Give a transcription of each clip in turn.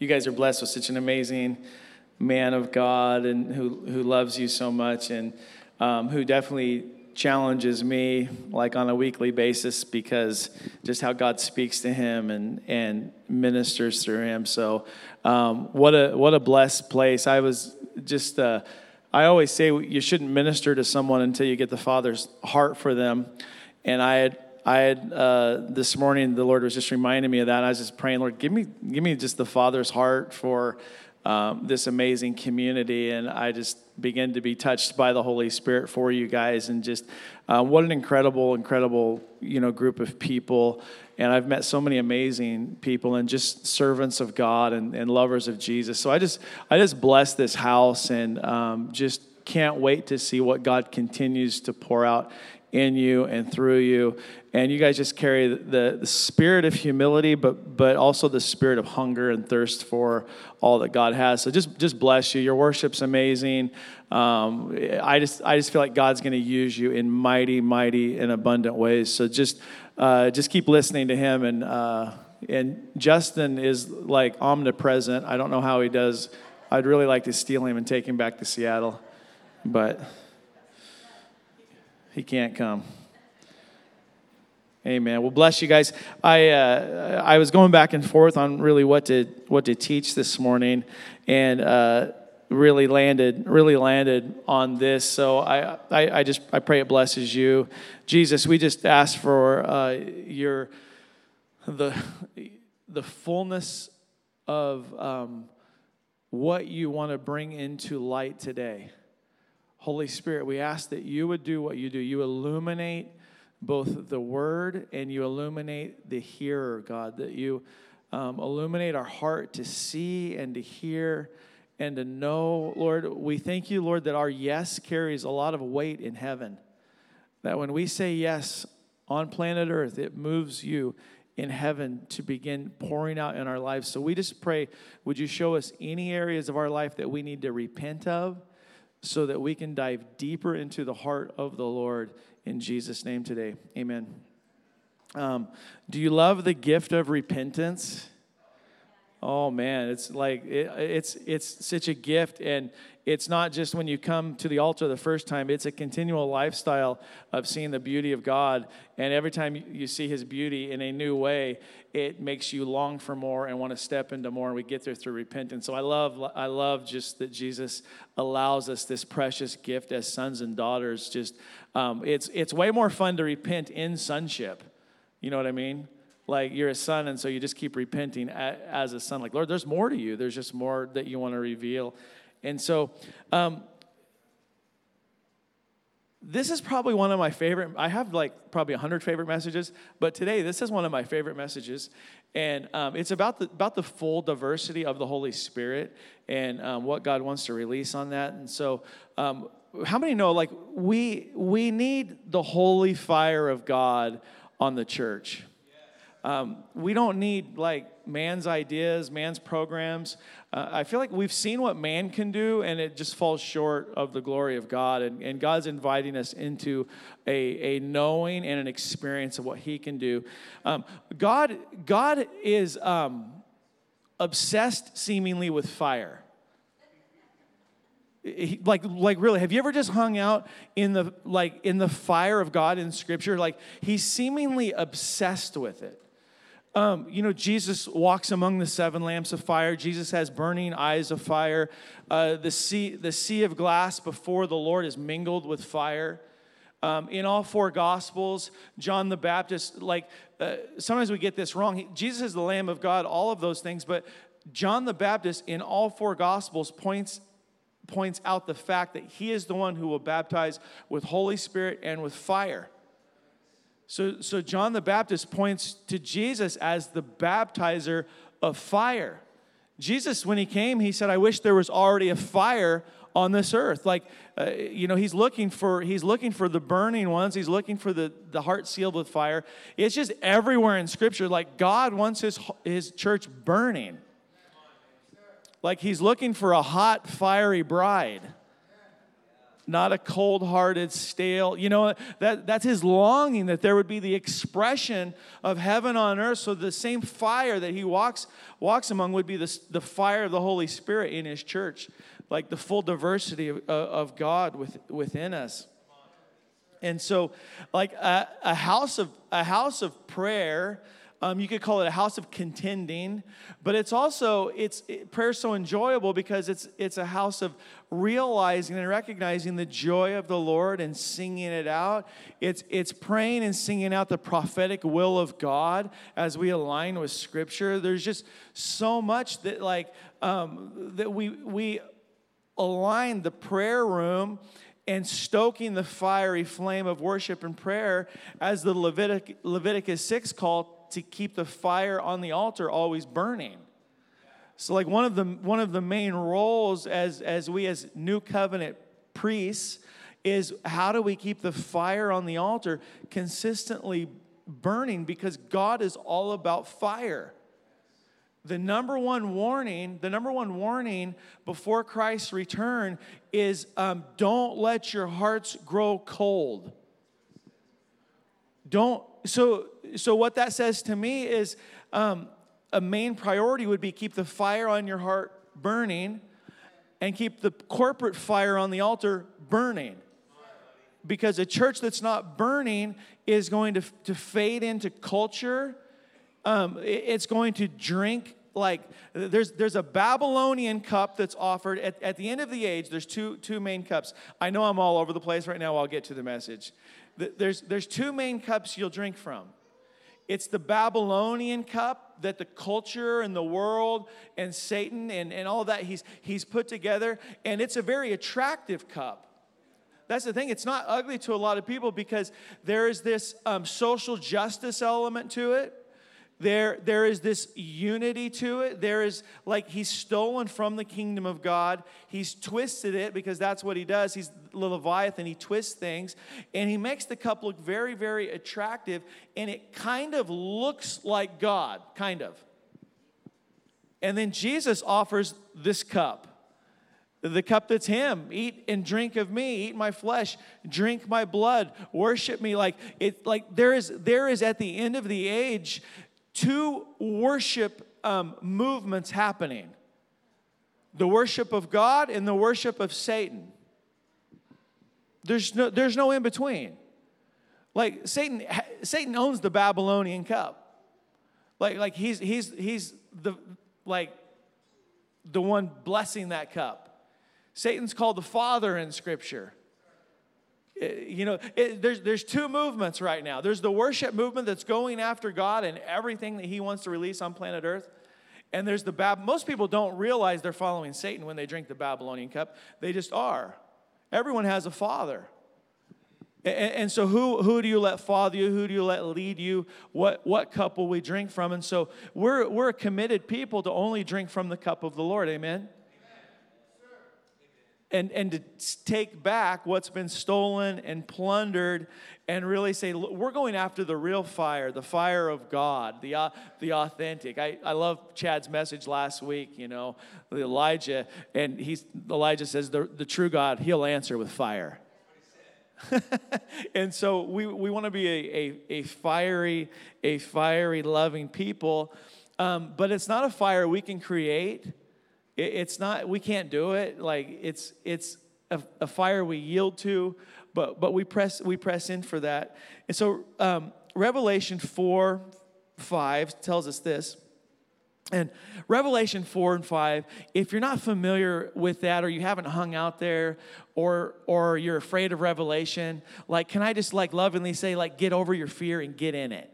you guys are blessed with such an amazing man of God and who, who loves you so much and um, who definitely challenges me like on a weekly basis because just how God speaks to him and, and ministers through him. So um, what a what a blessed place. I was just uh, I always say you shouldn't minister to someone until you get the Father's heart for them. And I had I had uh, this morning the Lord was just reminding me of that. I was just praying, Lord, give me give me just the Father's heart for um, this amazing community. And I just began to be touched by the Holy Spirit for you guys. And just uh, what an incredible, incredible, you know, group of people. And I've met so many amazing people and just servants of God and, and lovers of Jesus. So I just, I just bless this house and um, just can't wait to see what God continues to pour out in you and through you. And you guys just carry the, the spirit of humility, but, but also the spirit of hunger and thirst for all that God has. So just, just bless you. Your worship's amazing. Um, I, just, I just feel like God's going to use you in mighty, mighty, and abundant ways. So just, uh, just keep listening to Him. And, uh, and Justin is like omnipresent. I don't know how he does. I'd really like to steal him and take him back to Seattle, but he can't come. Amen. Well, bless you guys. I uh, I was going back and forth on really what to what to teach this morning, and uh, really landed really landed on this. So I, I, I just I pray it blesses you, Jesus. We just ask for uh, your the the fullness of um, what you want to bring into light today. Holy Spirit, we ask that you would do what you do. You illuminate both the word and you illuminate the hearer, God, that you um, illuminate our heart to see and to hear and to know. Lord, we thank you, Lord, that our yes carries a lot of weight in heaven. That when we say yes on planet Earth, it moves you in heaven to begin pouring out in our lives. So we just pray, would you show us any areas of our life that we need to repent of so that we can dive deeper into the heart of the Lord in Jesus' name today. Amen. Um, do you love the gift of repentance? Oh man, it's like it, it's it's such a gift, and it's not just when you come to the altar the first time. It's a continual lifestyle of seeing the beauty of God, and every time you see His beauty in a new way, it makes you long for more and want to step into more. And we get there through repentance. So I love I love just that Jesus allows us this precious gift as sons and daughters. Just um, it's it's way more fun to repent in sonship. You know what I mean? like you're a son and so you just keep repenting as a son like lord there's more to you there's just more that you want to reveal and so um, this is probably one of my favorite i have like probably 100 favorite messages but today this is one of my favorite messages. And um, it's about the about the full diversity of the holy spirit and um, what god wants to release on that. And so um, how many know like we we need the holy fire of god on the church? Um, we don't need like man's ideas, man's programs. Uh, I feel like we've seen what man can do, and it just falls short of the glory of God. And, and God's inviting us into a, a knowing and an experience of what He can do. Um, God, God is um, obsessed seemingly with fire. Like like really have you ever just hung out in the like in the fire of god in scripture like he's seemingly obsessed with it um, you know, Jesus walks among the seven lamps of fire. Jesus has burning eyes of fire. Uh, the, sea, the sea of glass before the Lord is mingled with fire. Um, in all four gospels, John the Baptist, like uh, sometimes we get this wrong. He, Jesus is the Lamb of God, all of those things, but John the Baptist in all four gospels points points out the fact that he is the one who will baptize with Holy Spirit and with fire. So, so John the Baptist points to Jesus as the baptizer of fire. Jesus, when he came, he said, I wish there was already a fire on this earth. Like uh, you know he's looking for he's looking for the burning ones. He's looking for the the heart sealed with fire. It's just everywhere in scripture like god wants his his church burning. Like he's looking for a hot fiery bride not a cold hearted, stale. You know, that, that's his longing that there would be the expression of heaven on earth. So the same fire that he walks, walks among would be the, the fire of the Holy Spirit in his church, like the full diversity of, of God with, within us. And so, like a, a house of a house of prayer, um, you could call it a house of contending, but it's also it's it, prayer so enjoyable because it's it's a house of realizing and recognizing the joy of the Lord and singing it out. It's it's praying and singing out the prophetic will of God as we align with Scripture. There's just so much that like um, that we we align the prayer room and stoking the fiery flame of worship and prayer as the Levitic, Leviticus 6 call to keep the fire on the altar always burning. So like one of the one of the main roles as as we as new covenant priests is how do we keep the fire on the altar consistently burning because God is all about fire. The number one warning, the number one warning before Christ's return is um, don't let your hearts grow cold. Don't, so, so what that says to me is um, a main priority would be keep the fire on your heart burning and keep the corporate fire on the altar burning. Because a church that's not burning is going to, to fade into culture. Um, it's going to drink like there's there's a babylonian cup that's offered. At, at the end of the age there's two two main cups. I know i'm all over the place right now. I'll get to the message there's there's two main cups you'll drink from it's the babylonian cup that the culture and the world and satan and, and all that he's he's put together and it's a very attractive cup that's the thing. It's not ugly to a lot of people because there is this um, social justice element to it. There, there is this unity to it. There is like he's stolen from the kingdom of God. He's twisted it because that's what he does. He's the Leviathan. He twists things and he makes the cup look very, very attractive. And it kind of looks like God, kind of. And then Jesus offers this cup the cup that's him eat and drink of me eat my flesh drink my blood worship me like it like there is there is at the end of the age two worship um, movements happening the worship of God and the worship of Satan. There's no, there's no in between. Like Satan, Satan owns the Babylonian cup. Like, like he's, he's, he's the, like the one blessing that cup. Satan's called the father in scripture. Uh, you know, it, there's, there's two movements right now. There's the worship movement that's going after God and everything that He wants to release on planet Earth. And there's the Bab. Most people don't realize they're following Satan when they drink the Babylonian cup. They just are. Everyone has a father. And, and so, who, who do you let father you? Who do you let lead you? What, what cup will we drink from? And so, we're, we're committed people to only drink from the cup of the Lord. Amen? And, and to take back what's been stolen and plundered and really say, we're going after the real fire, the fire of God, the, uh, the authentic. I, I love Chad's message last week, you know, Elijah, and he's, Elijah says, the, the true God, he'll answer with fire. and so we, we want to be a, a, a fiery, a fiery, loving people. Um, but it's not a fire we can create it's not, we can't do it. Like it's, it's a, a fire we yield to, but, but we press, we press in for that. And so um, Revelation 4, 5 tells us this. And Revelation 4 and 5, if you're not familiar with that or you haven't hung out there or or you're afraid of Revelation, like can I just like lovingly say like get over your fear and get in it.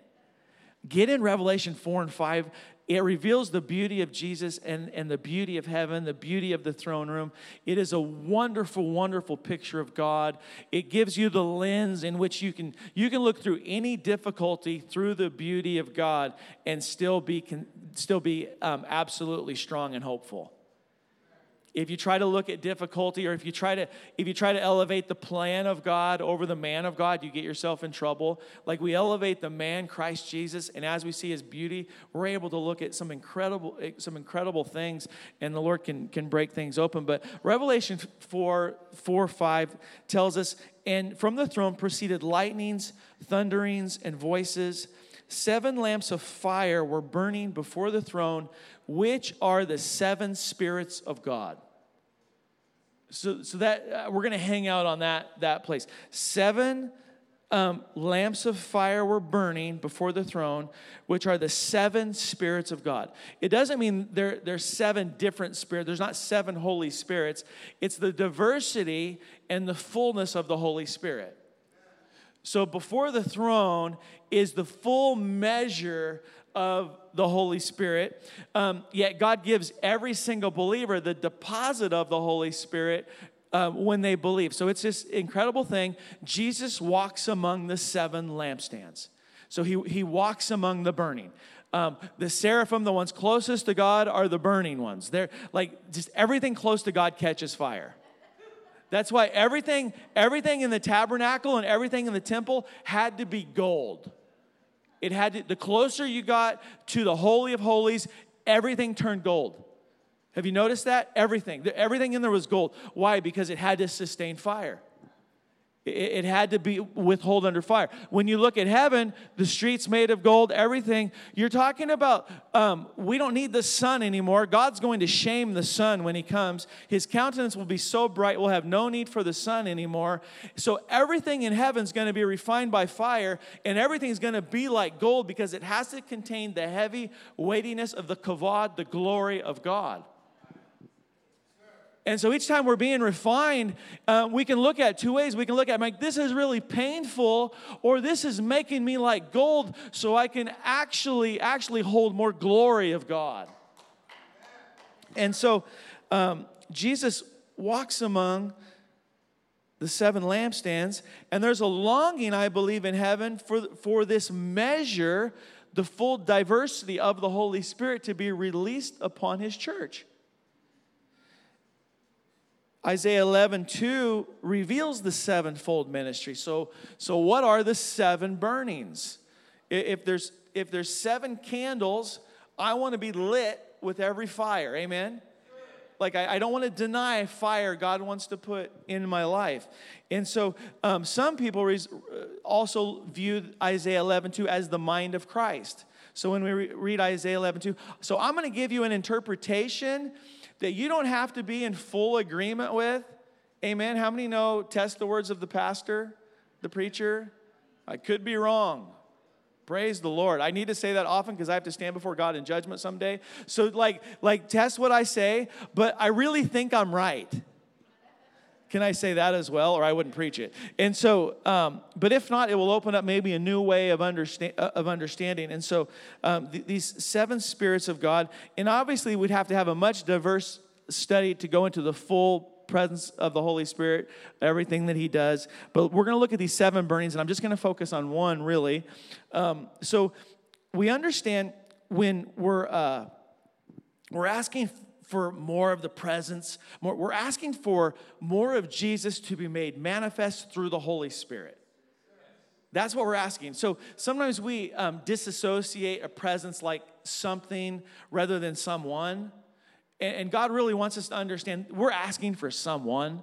Get in Revelation 4 and 5 it reveals the beauty of Jesus and, and the beauty of heaven, the beauty of the throne room. It is a wonderful, wonderful picture of God. It gives you the lens in which you can, you can look through any difficulty through the beauty of God and still be, can, still be um, absolutely strong and hopeful. If you try to look at difficulty or if you try to if you try to elevate the plan of God over the man of God, you get yourself in trouble. Like we elevate the man Christ Jesus and as we see his beauty, we're able to look at some incredible some incredible things and the Lord can can break things open. But Revelation 4 4 5 tells us and from the throne proceeded lightnings, thunderings and voices seven lamps of fire were burning before the throne, which are the seven spirits of God. So, so that uh, we're going to hang out on that, that place. Seven um, lamps of fire were burning before the throne, which are the seven spirits of God. It doesn't mean there, there's seven different spirits. There's not seven Holy Spirits. It's the diversity and the fullness of the Holy Spirit. So before the throne is the full measure of the Holy Spirit. Um, yet God gives every single believer the deposit of the Holy Spirit uh, when they believe. So it's this incredible thing. Jesus walks among the seven lampstands. So he, he walks among the burning. Um, the seraphim, the ones closest to God, are the burning ones. They're like just everything close to God catches fire. That's why everything, everything in the tabernacle and everything in the temple had to be gold. It had to, the closer you got to the Holy of Holies, everything turned gold. Have you noticed that? Everything. Everything in there was gold. Why? Because it had to sustain fire. It, had to be withhold under fire. When you look at heaven, the streets made of gold, everything. You're talking about um, we don't need the sun anymore. God's going to shame the sun when He comes. His countenance will be so bright, we'll have no need for the sun anymore. So everything in heaven's going to be refined by fire, and everything's going to be like gold because it has to contain the heavy weightiness of the kavod, the glory of God. And so each time we're being refined, uh, we can look at two ways. We can look at like this is really painful, or this is making me like gold, so I can actually actually hold more glory of God. And so um, Jesus walks among the seven lampstands, and there's a longing, I believe, in heaven for, for this measure, the full diversity of the Holy Spirit to be released upon His church. Isaiah 11, 2 reveals the sevenfold ministry. So, so what are the seven burnings? If there's, if there's seven candles, I want to be lit with every fire. Amen? Like, I, I don't want to deny fire God wants to put in my life. And so, um, some people uh, also view Isaiah 11, 2 as the mind of Christ. So, when we re- read Isaiah 11, 2, so I'm going to give you an interpretation that you don't have to be in full agreement with. Amen. How many know test the words of the pastor, the preacher? I could be wrong. Praise the Lord. I need to say that often because I have to stand before God in judgment someday. So like like test what I say, but I really think I'm right. Can I say that as well, or I wouldn't preach it? And so, um, but if not, it will open up maybe a new way of, understand, uh, of understanding. And so, um, th- these seven spirits of God, and obviously, we'd have to have a much diverse study to go into the full presence of the Holy Spirit, everything that He does. But we're going to look at these seven burnings, and I'm just going to focus on one really. Um, so, we understand when we're uh, we're asking for more of the presence. More, we're asking for more of Jesus to be made manifest through the Holy Spirit. That's what we're asking. So sometimes we um, disassociate a presence like something rather than someone. And, and God really wants us to understand we're asking for someone.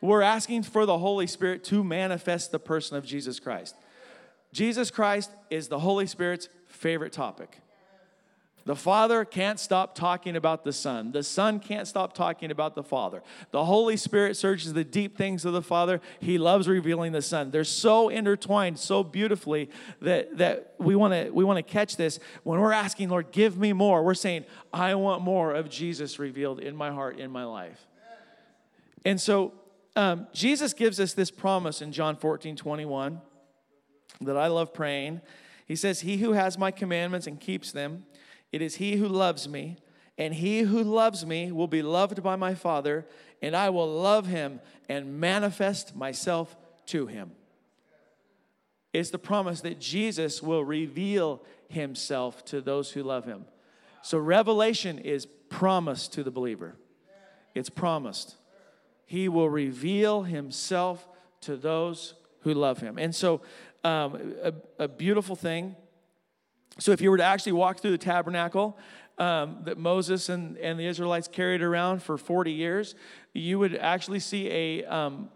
We're asking for the Holy Spirit to manifest the person of Jesus Christ. Jesus Christ is the Holy Spirit's favorite topic. The Father can't stop talking about the Son. The Son can't stop talking about the Father. The Holy Spirit searches the deep things of the Father. He loves revealing the Son. They're so intertwined so beautifully that, that we want to we want to catch this. When we're asking, Lord, give me more, we're saying, I want more of Jesus revealed in my heart, in my life. And so um, Jesus gives us this promise in John 14, 21 that I love praying. He says, He who has my commandments and keeps them, it is he who loves me, and he who loves me will be loved by my Father, and I will love him and manifest myself to him. It's the promise that Jesus will reveal himself to those who love him. So, revelation is promised to the believer. It's promised. He will reveal himself to those who love him. And so, um, a, a, beautiful thing. So, if you were to actually walk through the tabernacle um, that Moses and, and the Israelites carried around for 40 years, you would actually see a, um,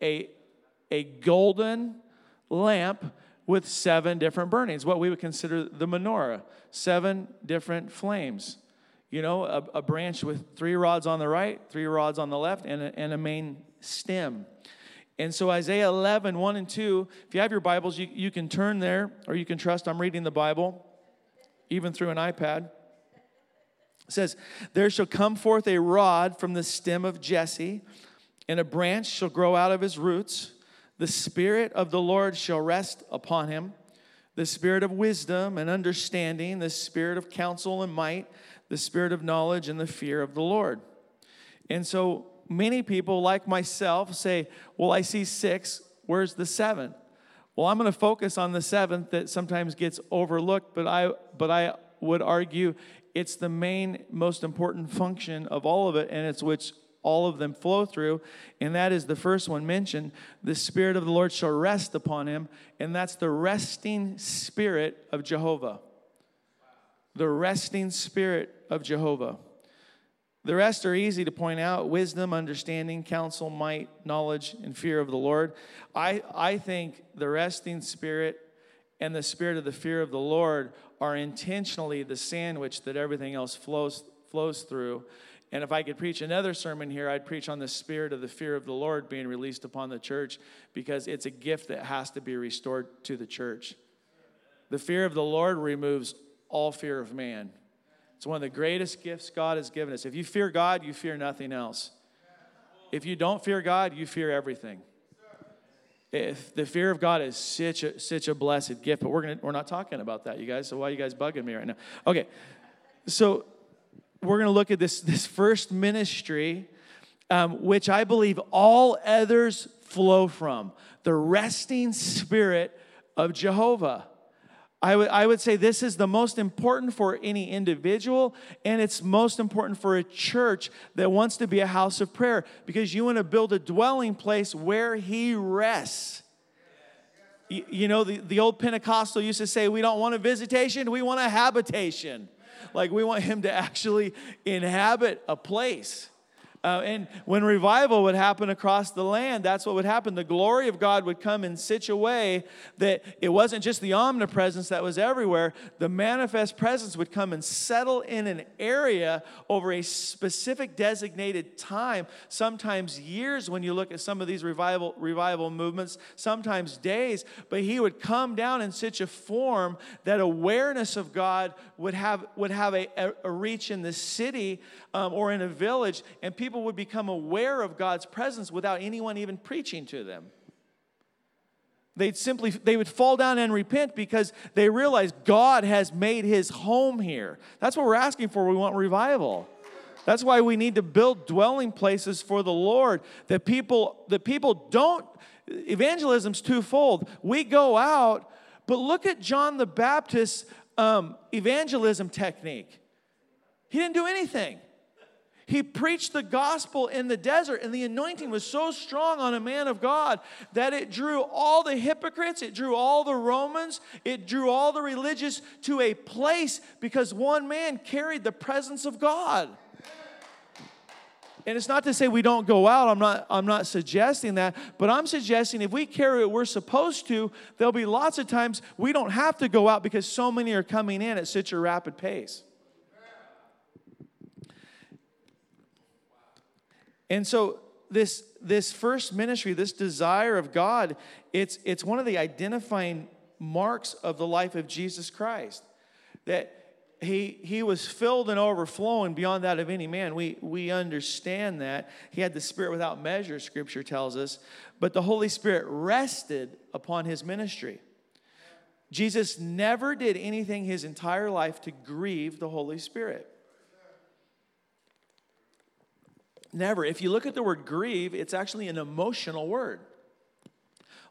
a, a golden lamp with seven different burnings, what we would consider the menorah, seven different flames you know, a, a, branch with three rods on the right, three rods on the left, and a, and a main stem. And so, Isaiah 11, 1 and 2, if you have your Bibles, you, you can turn there, or you can trust I'm reading the Bible, even through an iPad. It says, There shall come forth a rod from the stem of Jesse, and a branch shall grow out of his roots. The Spirit of the Lord shall rest upon him the spirit of wisdom and understanding, the spirit of counsel and might, the spirit of knowledge and the fear of the Lord. And so many people, like myself, say, Well, I see six, where's the seventh? Well, I'm going to focus on the seventh that sometimes gets overlooked, but I, but I would argue it's the main, most important function of all of it, and it's which all of them flow through. And that is the first one mentioned the Spirit of the Lord shall rest upon him, and that's the resting Spirit of Jehovah the resting spirit of Jehovah. The rest are easy to point out wisdom, understanding, counsel, might, knowledge, and fear of the Lord. I, I think the resting spirit and the spirit of the fear of the Lord are intentionally the sandwich that everything else flows, flows through. And if I could preach another sermon here, I'd preach on the spirit of the fear of the Lord being released upon the church because it's a gift that has to be restored to the church. The fear of the Lord removes all fear of man. It's one of the greatest gifts God has given us. If you fear God, you fear nothing else. If you don't fear God, you fear everything. If the fear of God is such a, such a blessed gift, but we're, gonna, we're not talking about that, you guys. So why are you guys bugging me right now? Okay, so we're going to look at this, this first ministry, um, which I believe all others flow from the resting spirit of Jehovah. I would, I would say this is the most important for any individual, and it's most important for a church that wants to be a house of prayer because you want to build a dwelling place where He rests. You, you know, the, the old Pentecostal used to say, We don't want a visitation, we want a habitation. Like we want Him to actually inhabit a place. Uh, and when revival would happen across the land, that's what would happen. The glory of God would come in such a way that it wasn't just the omnipresence that was everywhere, the manifest presence would come and settle in an area over a specific designated time, sometimes years when you look at some of these revival, revival movements, sometimes days. But He would come down in such a form that awareness of God would have, would have a, a reach in the city um, or in a village, and people people would become aware of God's presence without anyone even preaching to them. They'd simply they would fall down and repent because they realize God has made his home here. That's what we're asking for. We want revival. That's why we need to build dwelling places for the Lord. That people that people don't evangelism's twofold. We go out, but look at John the Baptist's um, evangelism technique. He didn't do anything. He preached the gospel in the desert, and the anointing was so strong on a man of God that it drew all the hypocrites, it drew all the Romans, it drew all the religious to a place because one man carried the presence of God. And it's not to say we don't go out. I'm not, I'm not suggesting that. But I'm suggesting if we carry what we're supposed to, there'll be lots of times we don't have to go out because so many are coming in at such a rapid pace. And so this this first ministry, this desire of God, it's it's one of the identifying marks of the life of Jesus Christ. That he, he was filled and overflowing beyond that of any man. We, we understand that. He had the Spirit without measure, Scripture tells us. But the Holy Spirit rested upon his ministry. Jesus never did anything his entire life to grieve the Holy Spirit. Never. If you look at the word grieve, it's actually an emotional word.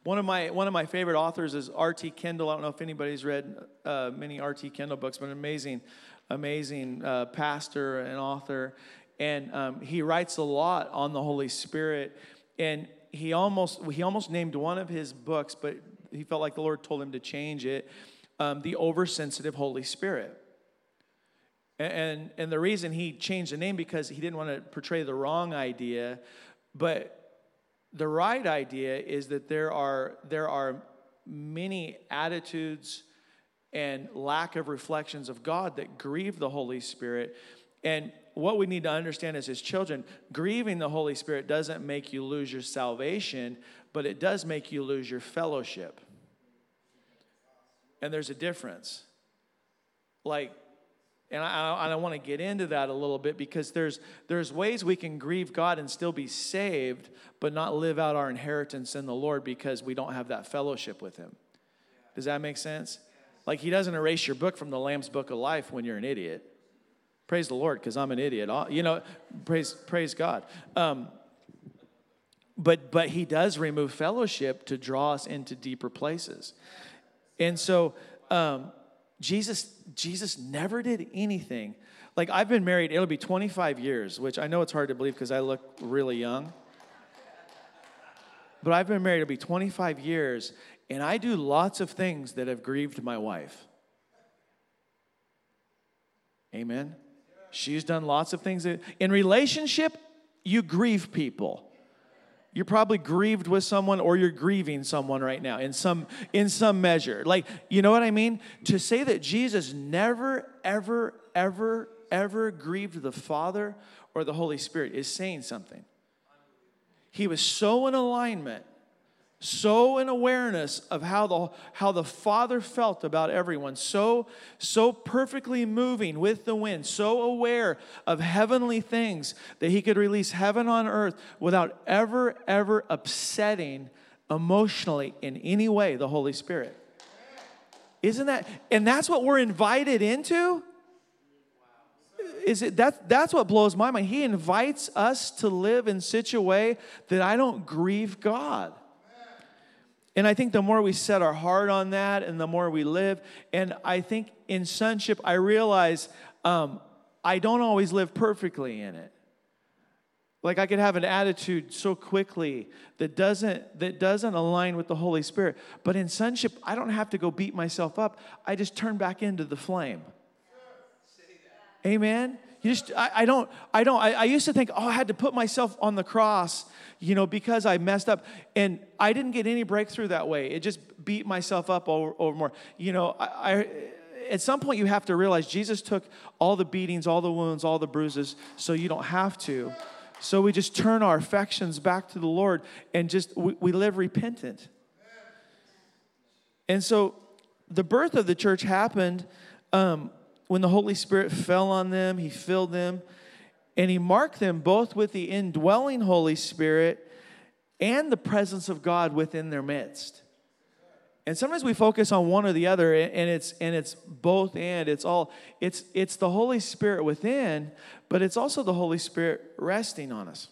One of my one of my favorite authors is R.T. Kendall. I don't know if anybody's read uh, many R.T. Kendall books, but an amazing, amazing uh, pastor and author. and um, he writes a lot on the Holy Spirit. And he almost he almost named one of his books, but he felt like the Lord told him to change it. Um, the oversensitive Holy Spirit. And, and the reason he changed the name because he didn't want to portray the wrong idea, but the right idea is that there are there are many attitudes and lack of reflections of God that grieve the Holy Spirit. And what we need to understand as his children, grieving the Holy Spirit doesn't make you lose your salvation, but it does make you lose your fellowship. And there's a difference. Like, and I, I want to get into that a little bit because there's, there's ways we can grieve God and still be saved, but not live out our inheritance in the Lord because we don't have that fellowship with Him. Does that make sense? Like, He doesn't erase your book from the Lamb's book of life when you're an idiot. Praise the Lord, because I'm an idiot. You know, praise, praise God. Um, but but he does remove fellowship to draw us into deeper places. And so um, Jesus Jesus never did anything. Like I've been married, it'll be 25 years, which I know it's hard to believe because I look really young. But I've been married, it'll be 25 years, and I do lots of things that have grieved my wife. Amen. She's done lots of things. that, In relationship, you grieve people. You're probably grieved with someone or you're grieving someone right now in some in some measure. Like, you know what I mean? To say that Jesus never ever ever ever grieved the Father or the Holy Spirit is saying something. He was so in alignment so in awareness of how the how the father felt about everyone so so perfectly moving with the wind so aware of heavenly things that he could release heaven on earth without ever ever upsetting emotionally in any way the holy spirit. Isn't that and that's what we're invited into? Is it that that's what blows my mind. He invites us to live in such a way that i don't grieve god and I think the more we set our heart on that and the more we live, and I think in sonship, I realize um, I don't always live perfectly in it. Like I could have an attitude so quickly that doesn't that doesn't align with the Holy Spirit. But in sonship, I don't have to go beat myself up. I just turn back into the flame. Amen. You just I, I don't I don't I, I used to think, oh, I had to put myself on the cross you know, because I messed up. And I didn't get any breakthrough that way. It just beat myself up over, over more. You know, I, I at some point you have to realize Jesus took all the beatings, all the wounds, all the bruises, so you don't have to. So we just turn our affections back to the Lord and just we, we live repentant. And so the birth of the church happened um, when the Holy Spirit fell on them, He filled them and he marked them both with the indwelling Holy Spirit and the presence of God within their midst. And sometimes we focus on one or the other, and it's and it's both and it's all it's it's the Holy Spirit within, but it's also the Holy Spirit resting on us.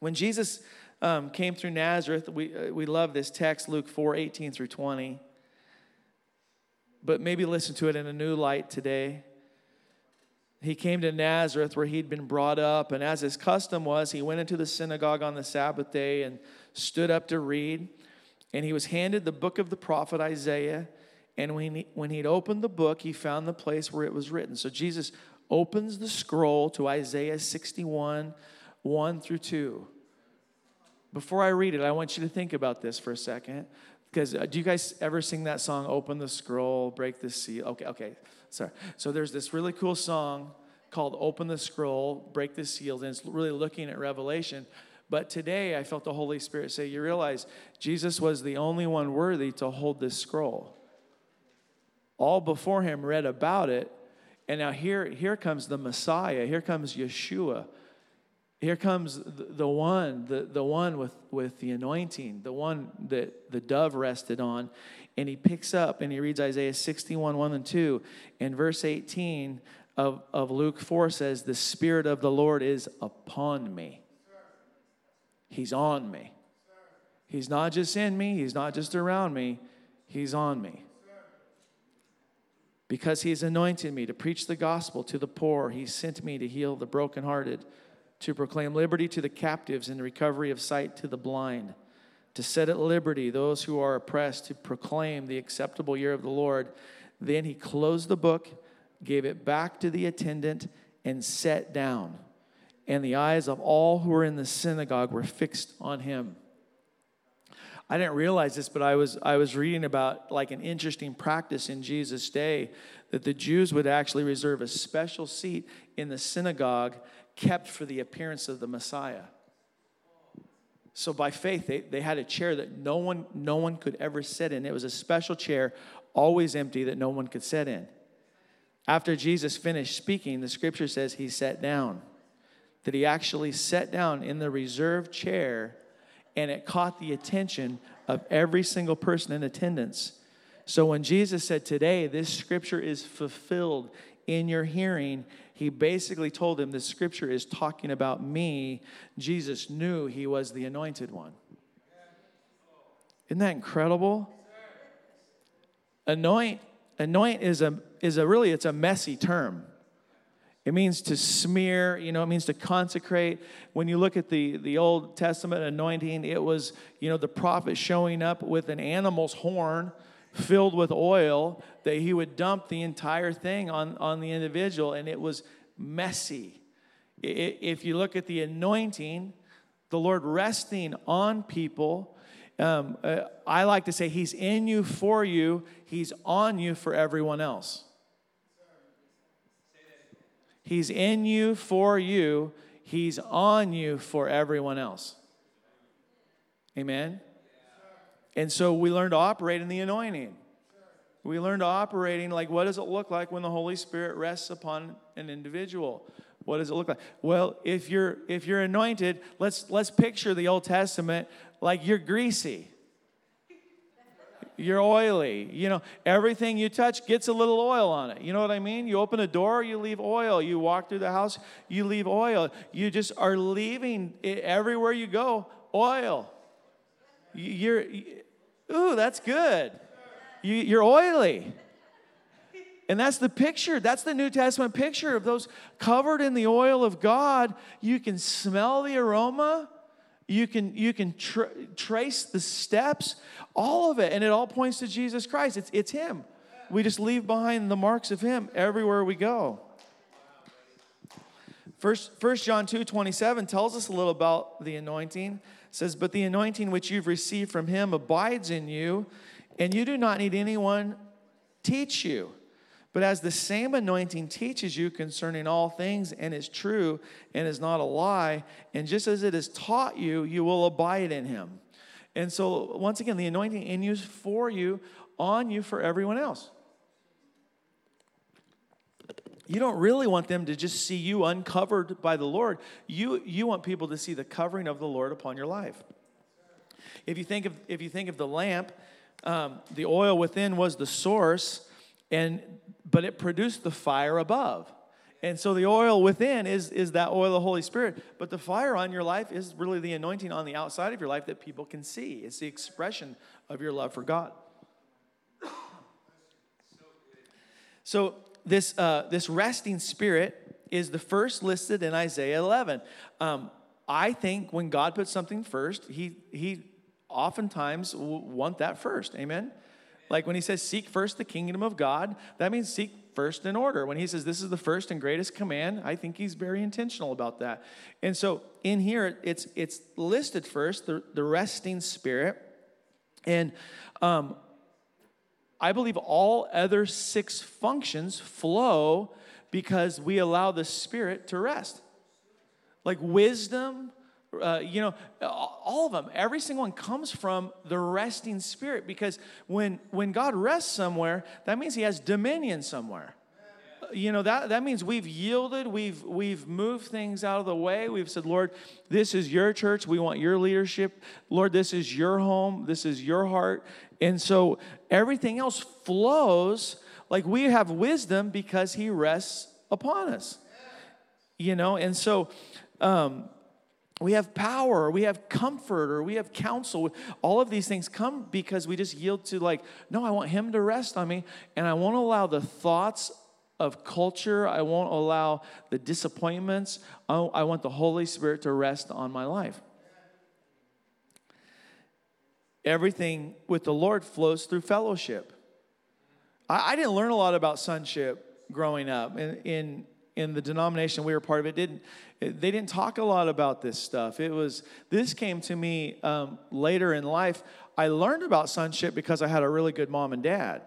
When Jesus um, came through Nazareth, we uh, we love this text, Luke 4, 18 through 20. But maybe listen to it in a new light today he came to Nazareth where he'd been brought up, and as his custom was, he went into the synagogue on the Sabbath day and stood up to read. And he was handed the book of the prophet Isaiah. And when, he, when he'd opened the book, he found the place where it was written. So Jesus opens the scroll to Isaiah 61 1 through 2. Before I read it, I want you to think about this for a second. Because uh, do you guys ever sing that song, Open the Scroll, Break the Seal? Okay, okay. Sorry. So there's this really cool song called Open the Scroll, Break the Seals, and it's really looking at Revelation. But today I felt the Holy Spirit say, You realize Jesus was the only one worthy to hold this scroll. All before him read about it. And now here, here comes the Messiah. Here comes Yeshua. Here comes the, one, the, the one with, with the anointing, the one that the dove rested on and he picks up and he reads Isaiah 61, 1 and 2. And verse 18 of, of Luke 4 says, The Spirit of the Lord is upon me. He's on me. He's not just in me, he's not just around me, he's on me. Because he's anointed me to preach the gospel to the poor, he sent me to heal the brokenhearted, to proclaim liberty to the captives and recovery of sight to the blind, to set at liberty those who are oppressed, to proclaim the acceptable year of the Lord. Then he closed the book, gave it back to the attendant, and sat down. And the eyes of all who were in the synagogue were fixed on him. I didn't realize this, but I was, I was reading about like an interesting practice in Jesus' day that the Jews would actually reserve a special seat in the synagogue kept for the appearance of the Messiah. So by faith, they, they had a chair that no one, no one could ever sit in. It was a special chair, always empty, that no one could sit in. After Jesus finished speaking, the scripture says he sat down, that he actually sat down in the reserved chair and it caught the attention of every single person in attendance. So when Jesus said, Today, this scripture is fulfilled in your hearing, he basically told him, The scripture is talking about me. Jesus knew he was the anointed one. Isn't that incredible? Anoint, anoint is a, is a really, it's a messy term. It means to smear, you know, it means to consecrate. When you look at the, the Old Testament anointing, it was, you know, the prophet showing up with an animal's horn filled with oil that he would dump the entire thing on, on the individual, and it was messy. If you look at the anointing, the Lord resting on people, um, uh, I like to say He's in you for you, He's on you for everyone else. He's in you for you, He's on you for everyone else. Amen? And so we learn to operate in the anointing. We learn to operating like what does it look like when the Holy Spirit rests upon an individual? What does it look like? Well, if you're if you're anointed, let's let's picture the Old Testament like you're greasy. You're oily. You know, everything you touch gets a little oil on it. You know what I mean? You open a door, you leave oil. You walk through the house, you leave oil. You just are leaving everywhere you go oil. You're, ooh, that's good. You, you're oily. And that's the picture. That's the New Testament picture of those covered in the oil of God. You can smell the aroma you can, you can tra- trace the steps, all of it, and it all points to Jesus Christ. It's, it's Him. We just leave behind the marks of Him everywhere we go. First, First John 2 27 tells us a little about the anointing. Says, But the anointing which you've received from Him abides in you, and you do not need anyone teach you. But as the same anointing teaches you concerning all things and is true and is not a lie, and just as it has taught you, you will abide in him. And so, once again, the anointing in you is for you, on you for everyone else. You don't really want them to just see you uncovered by the Lord. You, you want people to see the covering of the Lord upon your life. If you think of, if you think of the lamp, um, the oil within was the source, and but it produced the fire above. And so the oil within is, is that oil of the Holy Spirit. But the fire on your life is really the anointing on the outside of your life that people can see. It's the expression of your love for God. So this, uh, this resting spirit is the first listed in Isaiah 11. Um, I think when God puts something first, he, he oftentimes want that first. Amen? Like when he says, seek first the kingdom of God, that means seek first in order. When he says this is the first and greatest command, I think he's very intentional about that. And so in here, it's, it's listed first, the, the resting spirit. And um, I believe all other six functions flow because we allow the spirit to rest. Like wisdom, uh, you know, all of them, every single one comes from the resting spirit because when, when God rests somewhere, that means he has dominion somewhere. You know, that, that means we've yielded, we've, we've moved things out of the way. We've said, Lord, this is your church. We want your leadership. Lord, this is your home. This is your heart. And so everything else flows like we have wisdom because he rests upon us. You know, and so, um, we have power, we have comfort, or we have counsel. All of these things come because we just yield to, like, no, I want Him to rest on me, and I won't allow the thoughts of culture, I won't allow the disappointments. I want the Holy Spirit to rest on my life. Everything with the Lord flows through fellowship. I, I didn't learn a lot about sonship growing up. In, in in the denomination we were part of it didn't they didn't talk a lot about this stuff. It was this came to me um, later in life. I learned about sonship because i had a really good mom and dad.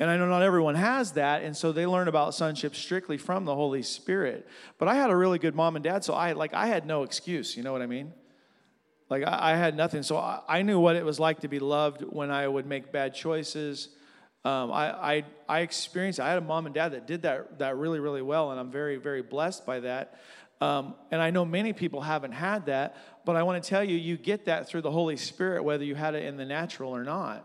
And i know not everyone has that and so they learn about sonship strictly from the holy spirit. But i had a really good mom and dad so i like i had no excuse you know what i mean like i, I had nothing so I, I knew what it was like to be loved when i would make bad choices um, I, I, I experienced, I had a mom and dad that did that, that really, really well, and I'm very, very blessed by that. Um, and I know many people haven't had that, but I want to tell you, you get that through the Holy Spirit, whether you had it in the natural or not.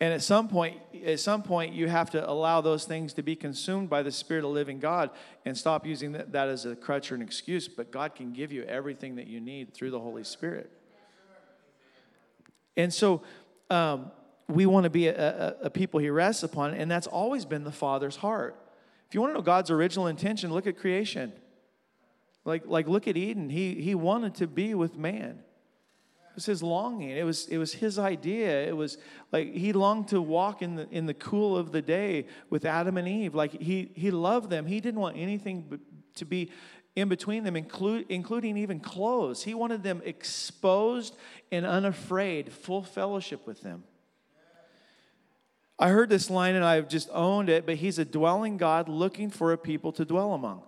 And at some point, at some point, you have to allow those things to be consumed by the Spirit of living God and stop using that, as a crutch or an excuse. But God can give you everything that you need through the Holy Spirit. And so, um, we want to be a, a, a, people he rests upon, and that's always been the Father's heart. If you want to know God's original intention, look at creation. Like, like look at Eden. He, he wanted to be with man. It was his longing. It was, it was his idea. It was like he longed to walk in the, in the cool of the day with Adam and Eve. Like he, he loved them. He didn't want anything to be in between them, include, including even clothes. He wanted them exposed and unafraid, full fellowship with them. I heard this line and I've just owned it, but he's a dwelling God looking for a people to dwell among.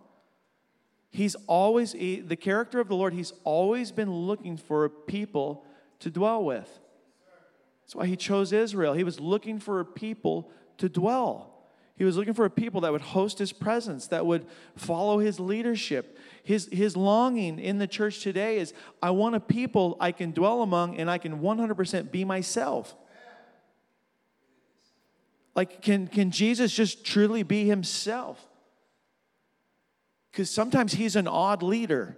He's always, the character of the Lord, he's always been looking for a people to dwell with. That's why he chose Israel. He was looking for a people to dwell. He was looking for a people that would host his presence, that would follow his leadership. His, his longing in the church today is I want a people I can dwell among and I can 100% be myself. Like, can, can Jesus just truly be himself? Because sometimes he's an odd leader.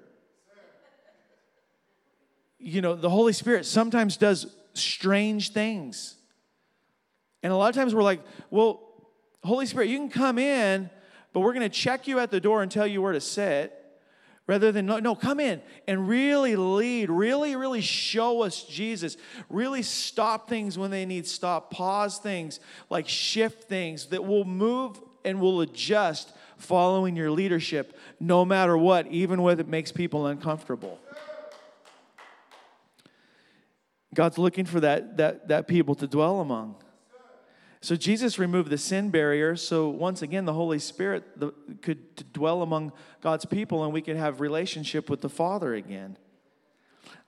You know, the Holy Spirit sometimes does strange things. And a lot of times we're like, well, Holy Spirit, you can come in, but we're going to check you at the door and tell you where to sit rather than no, no come in and really lead really really show us jesus really stop things when they need stop pause things like shift things that will move and will adjust following your leadership no matter what even when it makes people uncomfortable god's looking for that that that people to dwell among so Jesus removed the sin barrier. So once again, the Holy Spirit could dwell among God's people, and we could have relationship with the Father again.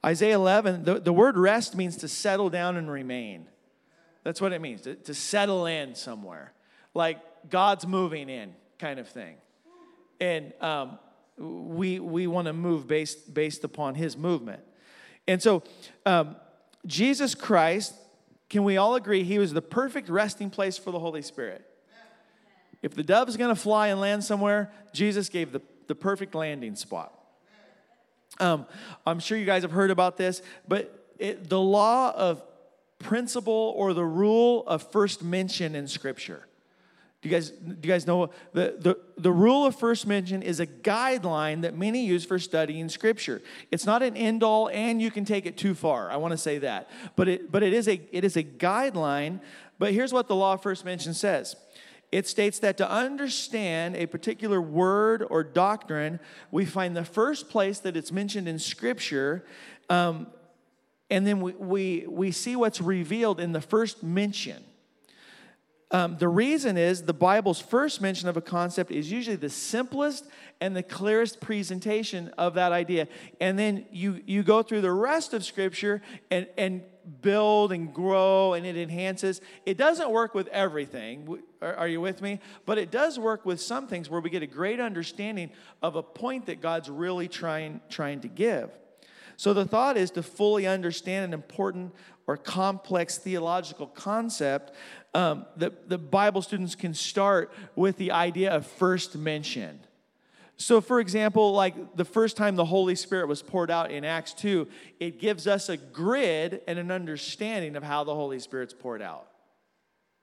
Isaiah 11, the, the word rest means to settle down and remain. That's what it means, to, to settle in somewhere. Like God's moving in, kind of thing. And um, we, we want to move based, based upon his movement. And so um, Jesus Christ can we all agree he was the perfect resting place for the Holy Spirit? If the dove's going to fly and land somewhere, Jesus gave the, the perfect landing spot. Um, I'm sure you guys have heard about this, but it, the law of principle or the rule of first mention in Scripture. Do you guys, do you guys know the, the, the rule of first mention is a guideline that many use for studying scripture. It's not an end all and you can take it too far. I want to say that. But it, but it, is a, it is a guideline. But here's what the law of first mention says it states that to understand a particular word or doctrine, we find the first place that it's mentioned in scripture. Um, and then we, we, we see what's revealed in the first mention. Um, the reason is the Bible's first mention of a concept is usually the simplest and the clearest presentation of that idea. And then you, you go through the rest of Scripture and, and build and grow and it enhances. It doesn't work with everything. Are, you with me? But it does work with some things where we get a great understanding of a point that God's really trying, trying to give. So the thought is to fully understand an important or complex theological concept. Um, the, the Bible students can start with the idea of first mention. So, for example, like the first time the Holy Spirit was poured out in Acts 2, it gives us a grid and an understanding of how the Holy Spirit's poured out.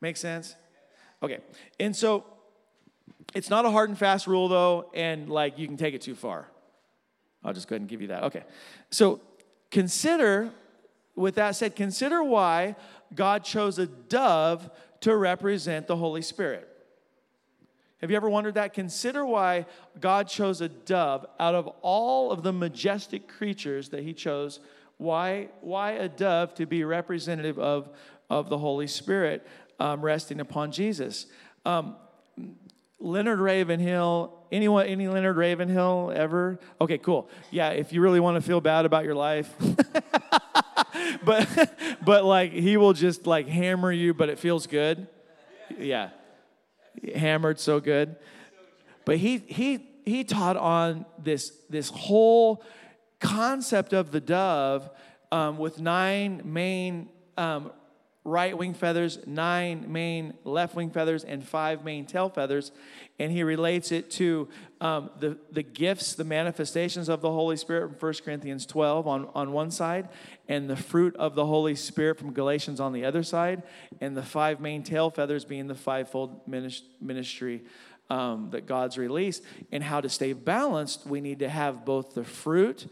Make sense? Okay. And so it's not a hard and fast rule, though, and like you can take it too far. I'll just go ahead and give you that. Okay. So consider, with that said, consider why God chose a dove to represent the Holy Spirit. Have you ever wondered that? Consider why God chose a dove out of all of the majestic creatures that He chose. Why, why a dove to be representative of, of the Holy Spirit um, resting upon Jesus? Um, Leonard Ravenhill, anyone, any Leonard Ravenhill ever? Okay, cool. Yeah, if you really want to feel bad about your life, but but like he will just like hammer you, but it feels good. Yeah, hammered so good. But he he he taught on this this whole concept of the dove um, with nine main um, right wing feathers, nine main left wing feathers, and five main tail feathers. And he relates it to um, the, the gifts, the manifestations of the Holy Spirit from 1 Corinthians 12 on, on one side, and the fruit of the Holy Spirit from Galatians on the other side, and the five main tail feathers being the fivefold ministry um, that God's released. And how to stay balanced, we need to have both the fruit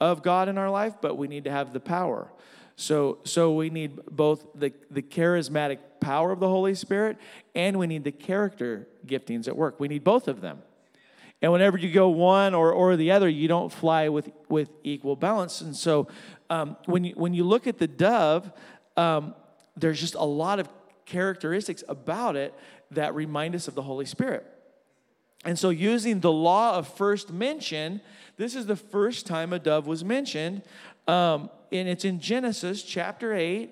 of God in our life, but we need to have the power. So, so we need both the, the charismatic power of the Holy Spirit and we need the character giftings at work. We need both of them. And whenever you go one or, or the other, you don't fly with, with equal balance. And so um, when, you, when you look at the dove, um, there's just a lot of characteristics about it that remind us of the Holy Spirit. And so, using the law of first mention, this is the first time a dove was mentioned. Um, and it's in Genesis chapter 8,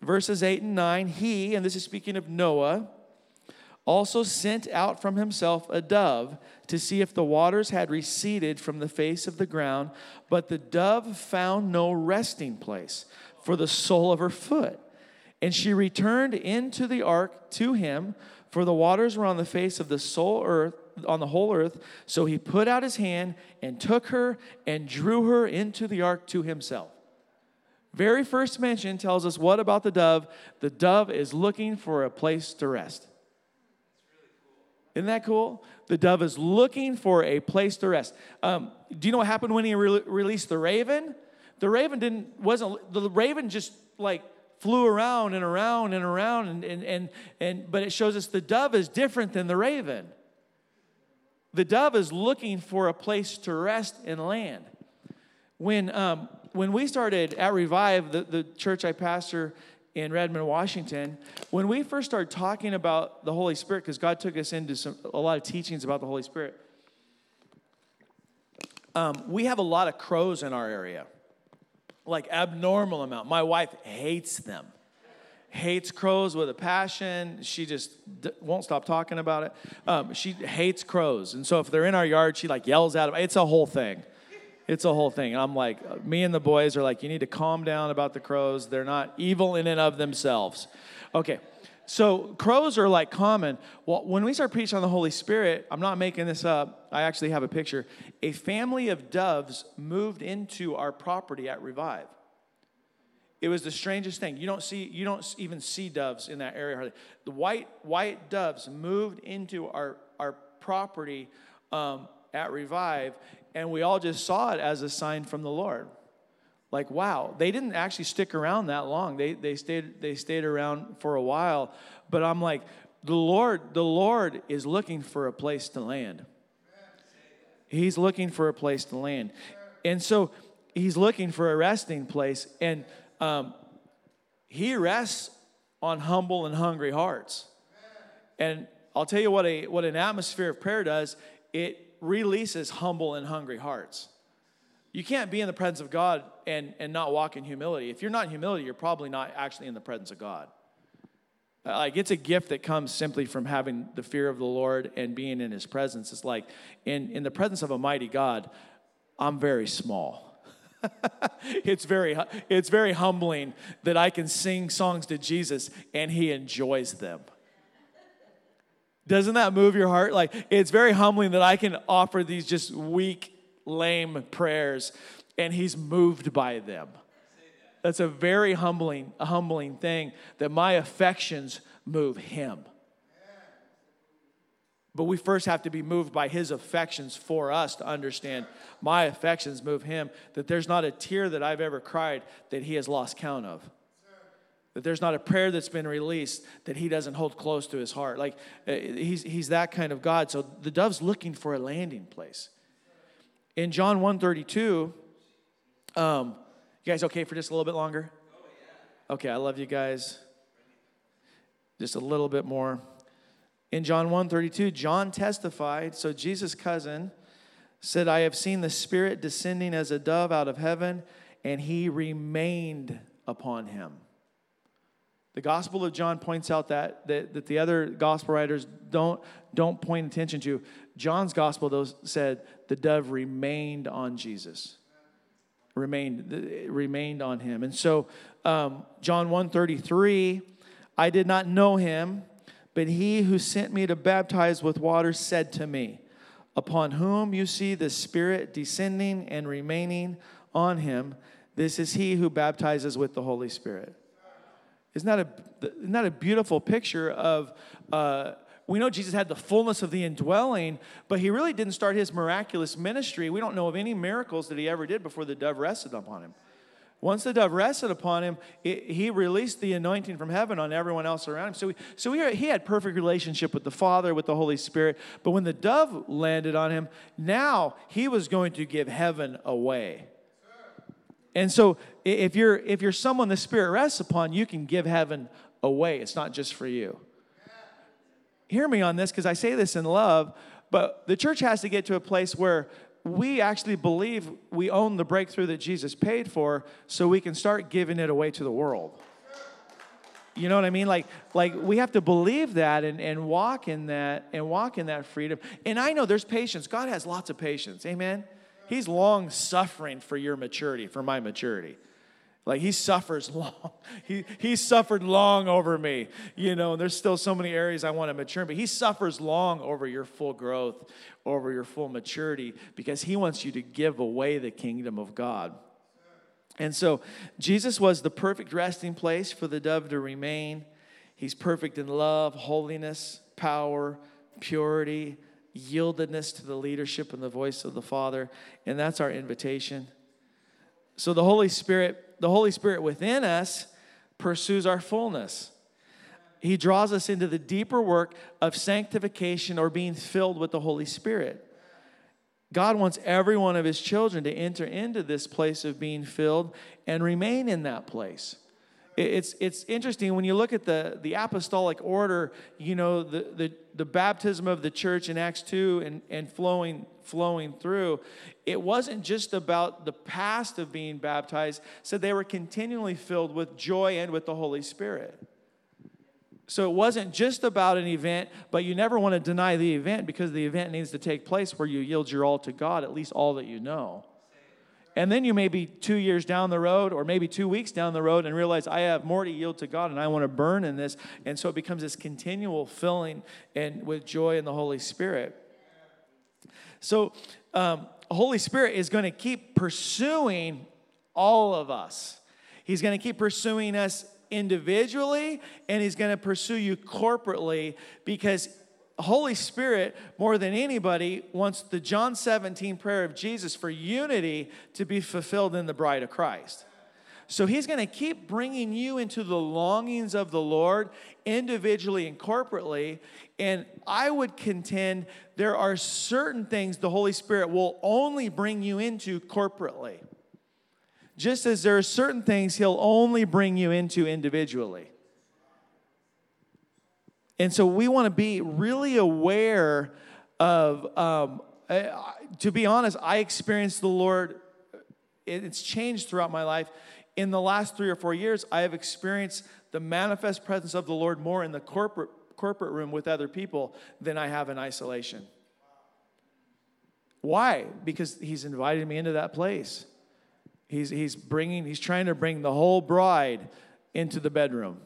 verses 8 and 9. He, and this is speaking of Noah, also sent out from himself a dove to see if the waters had receded from the face of the ground. But the dove found no resting place for the sole of her foot. And she returned into the ark to him, for the waters were on the face of the sole earth on the whole earth. So he put out his hand and took her and drew her into the ark to himself. Very first mention tells us what about the dove? The dove is looking for a place to rest. Isn't that cool? The dove is looking for a place to rest. Um, do you know what happened when he re- released the raven? The raven didn't wasn't the raven just like flew around and around and around and and and, and but it shows us the dove is different than the raven. The dove is looking for a place to rest and land. When um, when we started at Revive, the, the church I pastor in Redmond, Washington, when we first started talking about the Holy Spirit, because God took us into some, a lot of teachings about the Holy Spirit, um, we have a lot of crows in our area, like abnormal amount. My wife hates them, hates crows with a passion. She just d- won't stop talking about it. Um, she hates crows, and so if they're in our yard, she like yells at them. It's a whole thing. It's a whole thing. I'm like, me and the boys are like, you need to calm down about the crows. They're not evil in and of themselves. Okay. So crows are like common. Well, when we start preaching on the Holy Spirit, I'm not making this up. I actually have a picture. A family of doves moved into our property at Revive. It was the strangest thing. You don't see, you don't even see doves in that area hardly. The white white doves moved into our our property um, at Revive, and we all just saw it as a sign from the Lord. Like, wow, they didn't actually stick around that long. They, they, stayed, they stayed around for a while. But I'm like, the Lord, the Lord is looking for a place to land. He's looking for a place to land. And so he's looking for a resting place. And um, he rests on humble and hungry hearts. And I'll tell you what, a, what an atmosphere of prayer does it releases humble and hungry hearts. You can't be in the presence of God and, and not walk in humility. If you're not in humility, you're probably not actually in the presence of God. Uh, like it's a gift that comes simply from having the fear of the Lord and being in his presence. It's like in, in the presence of a mighty God, I'm very small. it's very it's very humbling that I can sing songs to Jesus and he enjoys them. Doesn't that move your heart? Like, it's very humbling that I can offer these just weak, lame prayers, and He's moved by them. That's a very humbling, a humbling thing that my affections move Him. But we first have to be moved by his affections for us to understand my affections move him, that there's not a tear that I've ever cried that he has lost count of. That there's not a prayer that's been released that he doesn't hold close to his heart. Like uh, he's, he's that kind of God. So the dove's looking for a landing place. In John 132, um, you guys okay for just a little bit longer? Okay, I love you guys. Just a little bit more. In John 1:32, John testified, so Jesus' cousin said, "I have seen the Spirit descending as a dove out of heaven, and he remained upon him." The Gospel of John points out that, that, that the other gospel writers don't, don't point attention to. John's gospel, though, said the dove remained on Jesus. Remained, remained on him. And so um, John 1.33, I did not know him, but he who sent me to baptize with water said to me, Upon whom you see the Spirit descending and remaining on him, this is he who baptizes with the Holy Spirit. Isn't that a, isn't that a beautiful picture of, uh, we know Jesus had the fullness of the indwelling, but he really didn't start his miraculous ministry. We don't know of any miracles that he ever did before the dove rested upon him. Once the dove rested upon him, it, he released the anointing from heaven on everyone else around him. So, he, so he, he had perfect relationship with the Father, with the Holy Spirit. But when the dove landed on him, now he was going to give heaven away. And so if you're if you're someone the Spirit rests upon, you can give heaven away. It's not just for you. Hear me on this because I say this in love, but the church has to get to a place where we actually believe we own the breakthrough that Jesus paid for so we can start giving it away to the world. You know what I mean? Like, like we have to believe that and, and walk in that and walk in that freedom. And I know there's patience. God has lots of patience. Amen. He's long suffering for your maturity, for my maturity. Like he suffers long. He, he suffered long over me. You know, there's still so many areas I want to mature, but he suffers long over your full growth, over your full maturity, because he wants you to give away the kingdom of God. And so Jesus was the perfect resting place for the dove to remain. He's perfect in love, holiness, power, purity, yieldedness to the leadership and the voice of the Father. And that's our invitation. So the Holy Spirit the Holy Spirit within us pursues our fullness. He draws us into the deeper work of sanctification or being filled with the Holy Spirit. God wants every one of his children to enter into this place of being filled and remain in that place. It's, it's interesting when you look at the, the apostolic order, you know, the, the, the baptism of the church in Acts 2 and, and flowing, flowing through, it wasn't just about the past of being baptized, so they were continually filled with joy and with the Holy Spirit. So it wasn't just about an event, but you never want to deny the event because the event needs to take place where you yield your all to God, at least all that you know. And then you may be two years down the road or maybe two weeks down the road and realize I have more to yield to God and I want to burn in this. And so it becomes this continual filling and with joy in the Holy Spirit. So um, Holy Spirit is going to keep pursuing all of us. He's going to keep pursuing us individually and he's going to pursue you corporately because Holy Spirit, more than anybody, wants the John 17 prayer of Jesus for unity to be fulfilled in the bride of Christ. So he's going to keep bringing you into the longings of the Lord individually and corporately. And I would contend there are certain things the Holy Spirit will only bring you into corporately, just as there are certain things he'll only bring you into individually. And so we want to be really aware of, um, to be honest, I experienced the Lord, it's changed throughout my life. In the last three or four years, I have experienced the manifest presence of the Lord more in the corporate, corporate room with other people than I have in isolation. Why? Because He's invited me into that place. He's, he's bringing, he's trying to bring the whole bride into the bedroom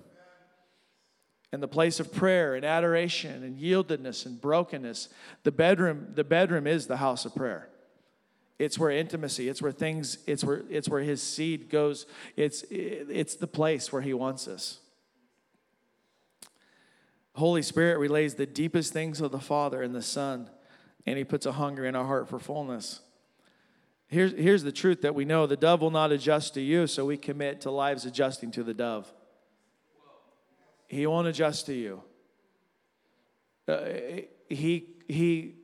and the place of prayer and adoration and yieldedness and brokenness. The bedroom, the bedroom is the house of prayer. It's where intimacy, it's where things, it's where it's where his seed goes. It's it's the place where he wants us. Holy Spirit relays the deepest things of the Father and the Son, and he puts a hunger in our heart for fullness. Here's, here's the truth that we know the dove will not adjust to you, so we commit to lives adjusting to the dove. He won't adjust to you. Uh, he, he,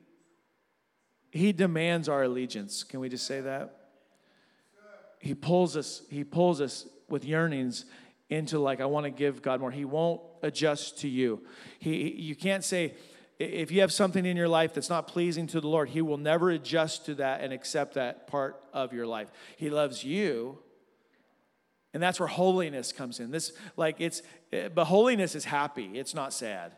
he demands our allegiance. Can we just say that? He pulls us, he pulls us with yearnings into like, I want to give God more. He won't adjust to you. He, you can't say, if you have something in your life that's not pleasing to the Lord, He will never adjust to that and accept that part of your life. He loves you, and that's where holiness comes in. This, like, it's, but holiness is happy, it's not sad.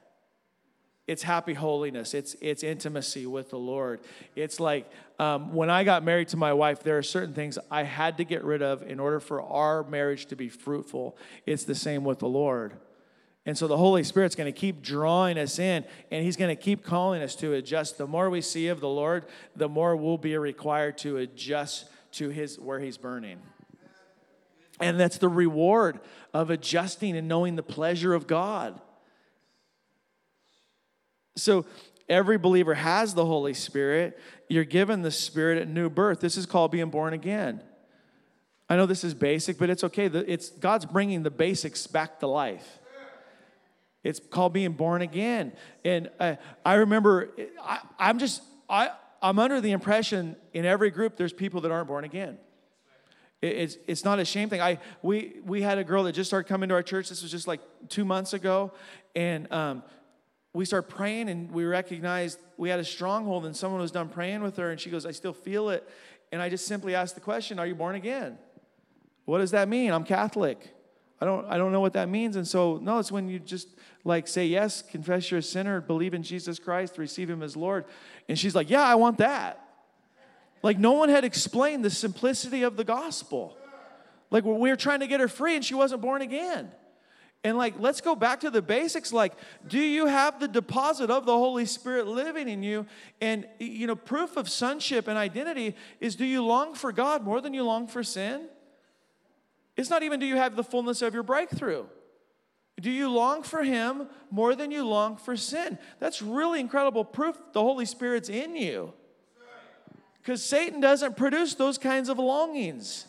It's happy holiness. It's, it's intimacy with the Lord. It's like um, when I got married to my wife, there are certain things I had to get rid of in order for our marriage to be fruitful. It's the same with the Lord. And so the Holy Spirit's going to keep drawing us in, and He's going to keep calling us to adjust. The more we see of the Lord, the more we'll be required to adjust to His where He's burning. And that's the reward of adjusting and knowing the pleasure of God. So every believer has the Holy Spirit. You're given the Spirit at new birth. This is called being born again. I know this is basic, but it's okay. It's God's bringing the basics back to life. It's called being born again. And I, I remember, I, I'm just, I, I'm under the impression in every group there's people that aren't born again. It's, it's not a shame thing. I, we, we had a girl that just started coming to our church. This was just like two months ago. And um, we started praying and we recognized we had a stronghold and someone was done praying with her. And she goes, I still feel it. And I just simply asked the question, Are you born again? What does that mean? I'm Catholic. I don't, I don't know what that means. And so, no, it's when you just like say yes, confess you're a sinner, believe in Jesus Christ, receive Him as Lord. And she's like, Yeah, I want that. Like, no one had explained the simplicity of the gospel. Like, we were trying to get her free and she wasn't born again. And like, let's go back to the basics. Like, do you have the deposit of the Holy Spirit living in you? And, you know, proof of sonship and identity is do you long for God more than you long for sin? It's not even do you have the fullness of your breakthrough. Do you long for Him more than you long for sin? That's really incredible proof the Holy Spirit's in you. Because Satan doesn't produce those kinds of longings.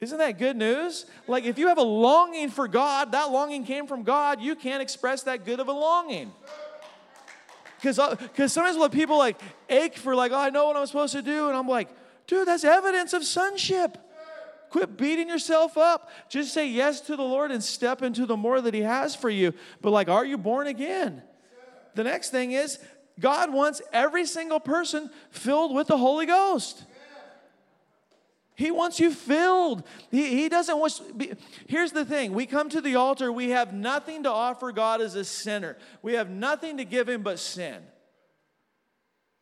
Isn't that good news? Like, if you have a longing for God, that longing came from God, you can't express that good of a longing. Because uh, sometimes when people like ache for, like, oh, I know what I'm supposed to do, and I'm like, dude, that's evidence of sonship. Quit beating yourself up. Just say yes to the Lord and step into the more that He has for you. But, like, are you born again? The next thing is, God wants every single person filled with the Holy Ghost. He wants you filled. He, he doesn't want. Be, here's the thing we come to the altar, we have nothing to offer God as a sinner, we have nothing to give Him but sin.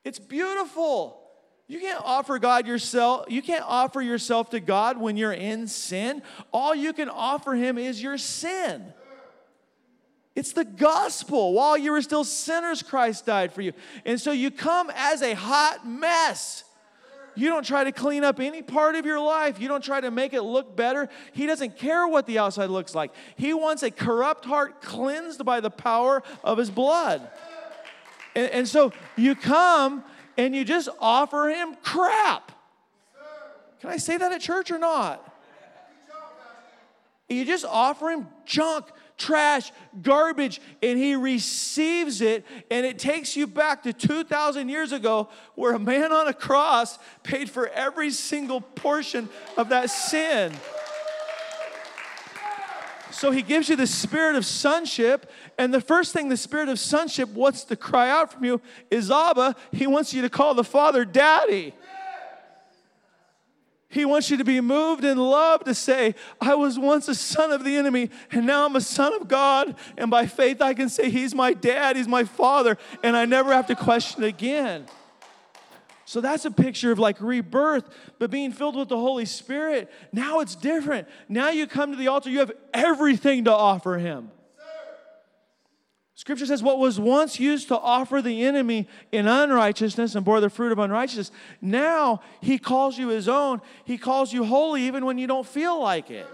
It's beautiful. You can't offer God yourself, you can't offer yourself to God when you're in sin. All you can offer Him is your sin. It's the gospel. While you were still sinners, Christ died for you. And so you come as a hot mess. You don't try to clean up any part of your life. You don't try to make it look better. He doesn't care what the outside looks like. He wants a corrupt heart cleansed by the power of his blood. And, and so you come and you just offer him crap. Can I say that at church or not? You just offer him junk trash, garbage, and he receives it. And it takes you back to 2,000 years ago where a man on a cross paid for every single portion of that sin. So he gives you the spirit of sonship. And the first thing the spirit of sonship wants to cry out from you is Abba. He wants you to call the Father Daddy. He wants you to be moved in love to say, I was once a son of the enemy, and now I'm a son of God. And by faith, I can say, He's my dad, He's my father, and I never have to question again. So that's a picture of like rebirth, but being filled with the Holy Spirit. Now it's different. Now you come to the altar, you have everything to offer Him. Scripture says, What was once used to offer the enemy in unrighteousness and bore the fruit of unrighteousness, now He calls you His own. He calls you holy even when you don't feel like it.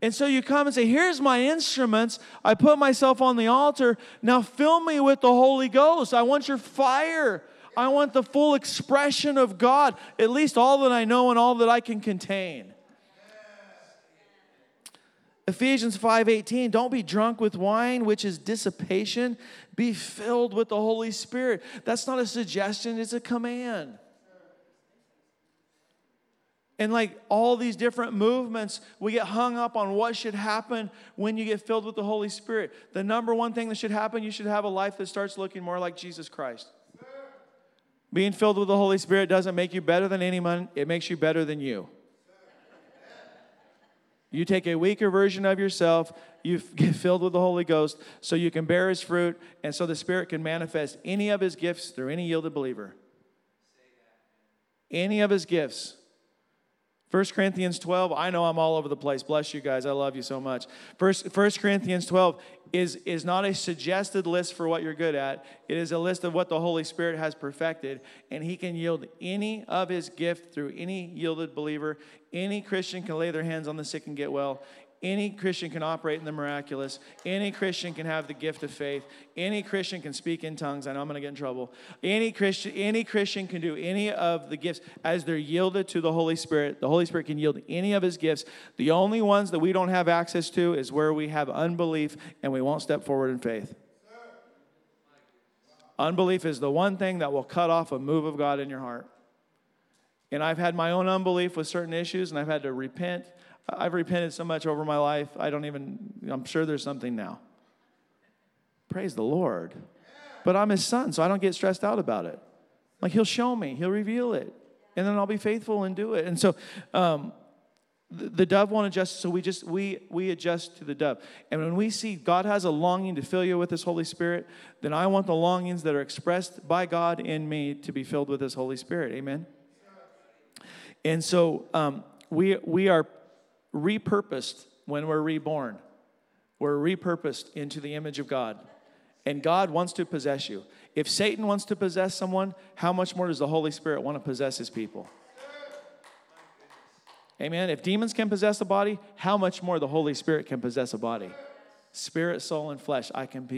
And so you come and say, Here's my instruments. I put myself on the altar. Now fill me with the Holy Ghost. I want your fire. I want the full expression of God, at least all that I know and all that I can contain. Ephesians 5:18 Don't be drunk with wine which is dissipation be filled with the Holy Spirit. That's not a suggestion, it's a command. And like all these different movements, we get hung up on what should happen when you get filled with the Holy Spirit. The number one thing that should happen, you should have a life that starts looking more like Jesus Christ. Being filled with the Holy Spirit doesn't make you better than anyone, it makes you better than you. You take a weaker version of yourself, you get filled with the Holy Ghost so you can bear his fruit and so the Spirit can manifest any of his gifts through any yielded believer. Any of his gifts. 1 Corinthians 12, I know I'm all over the place. Bless you guys. I love you so much. First, 1 Corinthians 12 is, is not a suggested list for what you're good at, it is a list of what the Holy Spirit has perfected, and He can yield any of His gift through any yielded believer. Any Christian can lay their hands on the sick and get well. Any Christian can operate in the miraculous. Any Christian can have the gift of faith. Any Christian can speak in tongues. I know I'm going to get in trouble. Any Christian, any Christian can do any of the gifts as they're yielded to the Holy Spirit. The Holy Spirit can yield any of his gifts. The only ones that we don't have access to is where we have unbelief and we won't step forward in faith. Unbelief is the one thing that will cut off a move of God in your heart. And I've had my own unbelief with certain issues, and I've had to repent. I've repented so much over my life, I don't even, I'm sure there's something now. Praise the Lord. But I'm his son, so I don't get stressed out about it. Like he'll show me, he'll reveal it, and then I'll be faithful and do it. And so, um, the, dove won't adjust, so we just we we adjust to the dove. And when we see God has a longing to fill you with His Holy Spirit, then I want the longings that are expressed by God in me to be filled with His Holy Spirit. Amen. And so um, we we are repurposed when we're reborn. We're repurposed into the image of God. And God wants to possess you. If Satan wants to possess someone, how much more does the Holy Spirit want to possess his people? Amen. If demons can possess a body, how much more the Holy Spirit can possess a body? Spirit, soul, and flesh. I can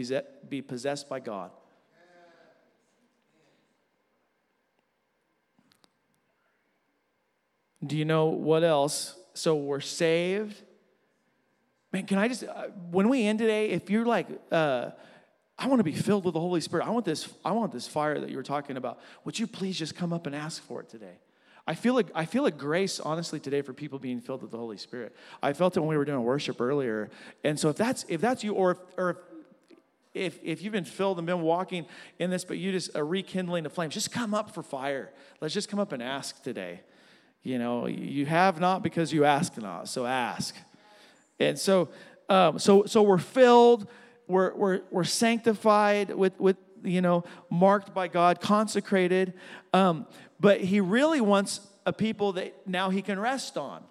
be possessed by God. Do you know what else so we're saved. Man, can I just, uh, when we end today, if you're like, uh, I want to be filled with the Holy Spirit. I want this, I want this fire that you were talking about. Would you please just come up and ask for it today? I feel like I feel a grace, honestly, today for people being filled with the Holy Spirit. I felt it when we were doing worship earlier. And so if that's if that's you, or if, or if if, if you've been filled and been walking in this, but you just are rekindling the flames, just come up for fire. Let's just come up and ask today. You know, you have not because you ask not. So ask. And so, um, so, so we're filled. We're, we're, we're sanctified with, with, you know, marked by God, consecrated. Um, but He really wants a people that now He can rest on.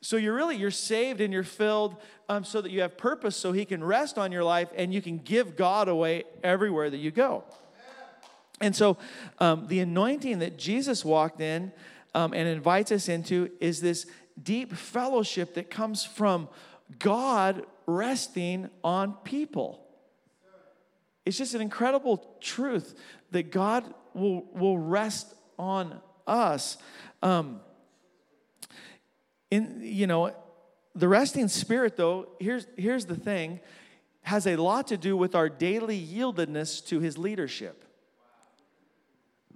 So you're really you're saved and you're filled um, so that you have purpose, so He can rest on your life and you can give God away everywhere that you go. And so um, the anointing that Jesus walked in um, and invites us into is this deep fellowship that comes from God resting on people. It's just an incredible truth that God will, will rest on us. Um, in, you know, the resting spirit, though, here's, here's the thing, has a lot to do with our daily yieldedness to his leadership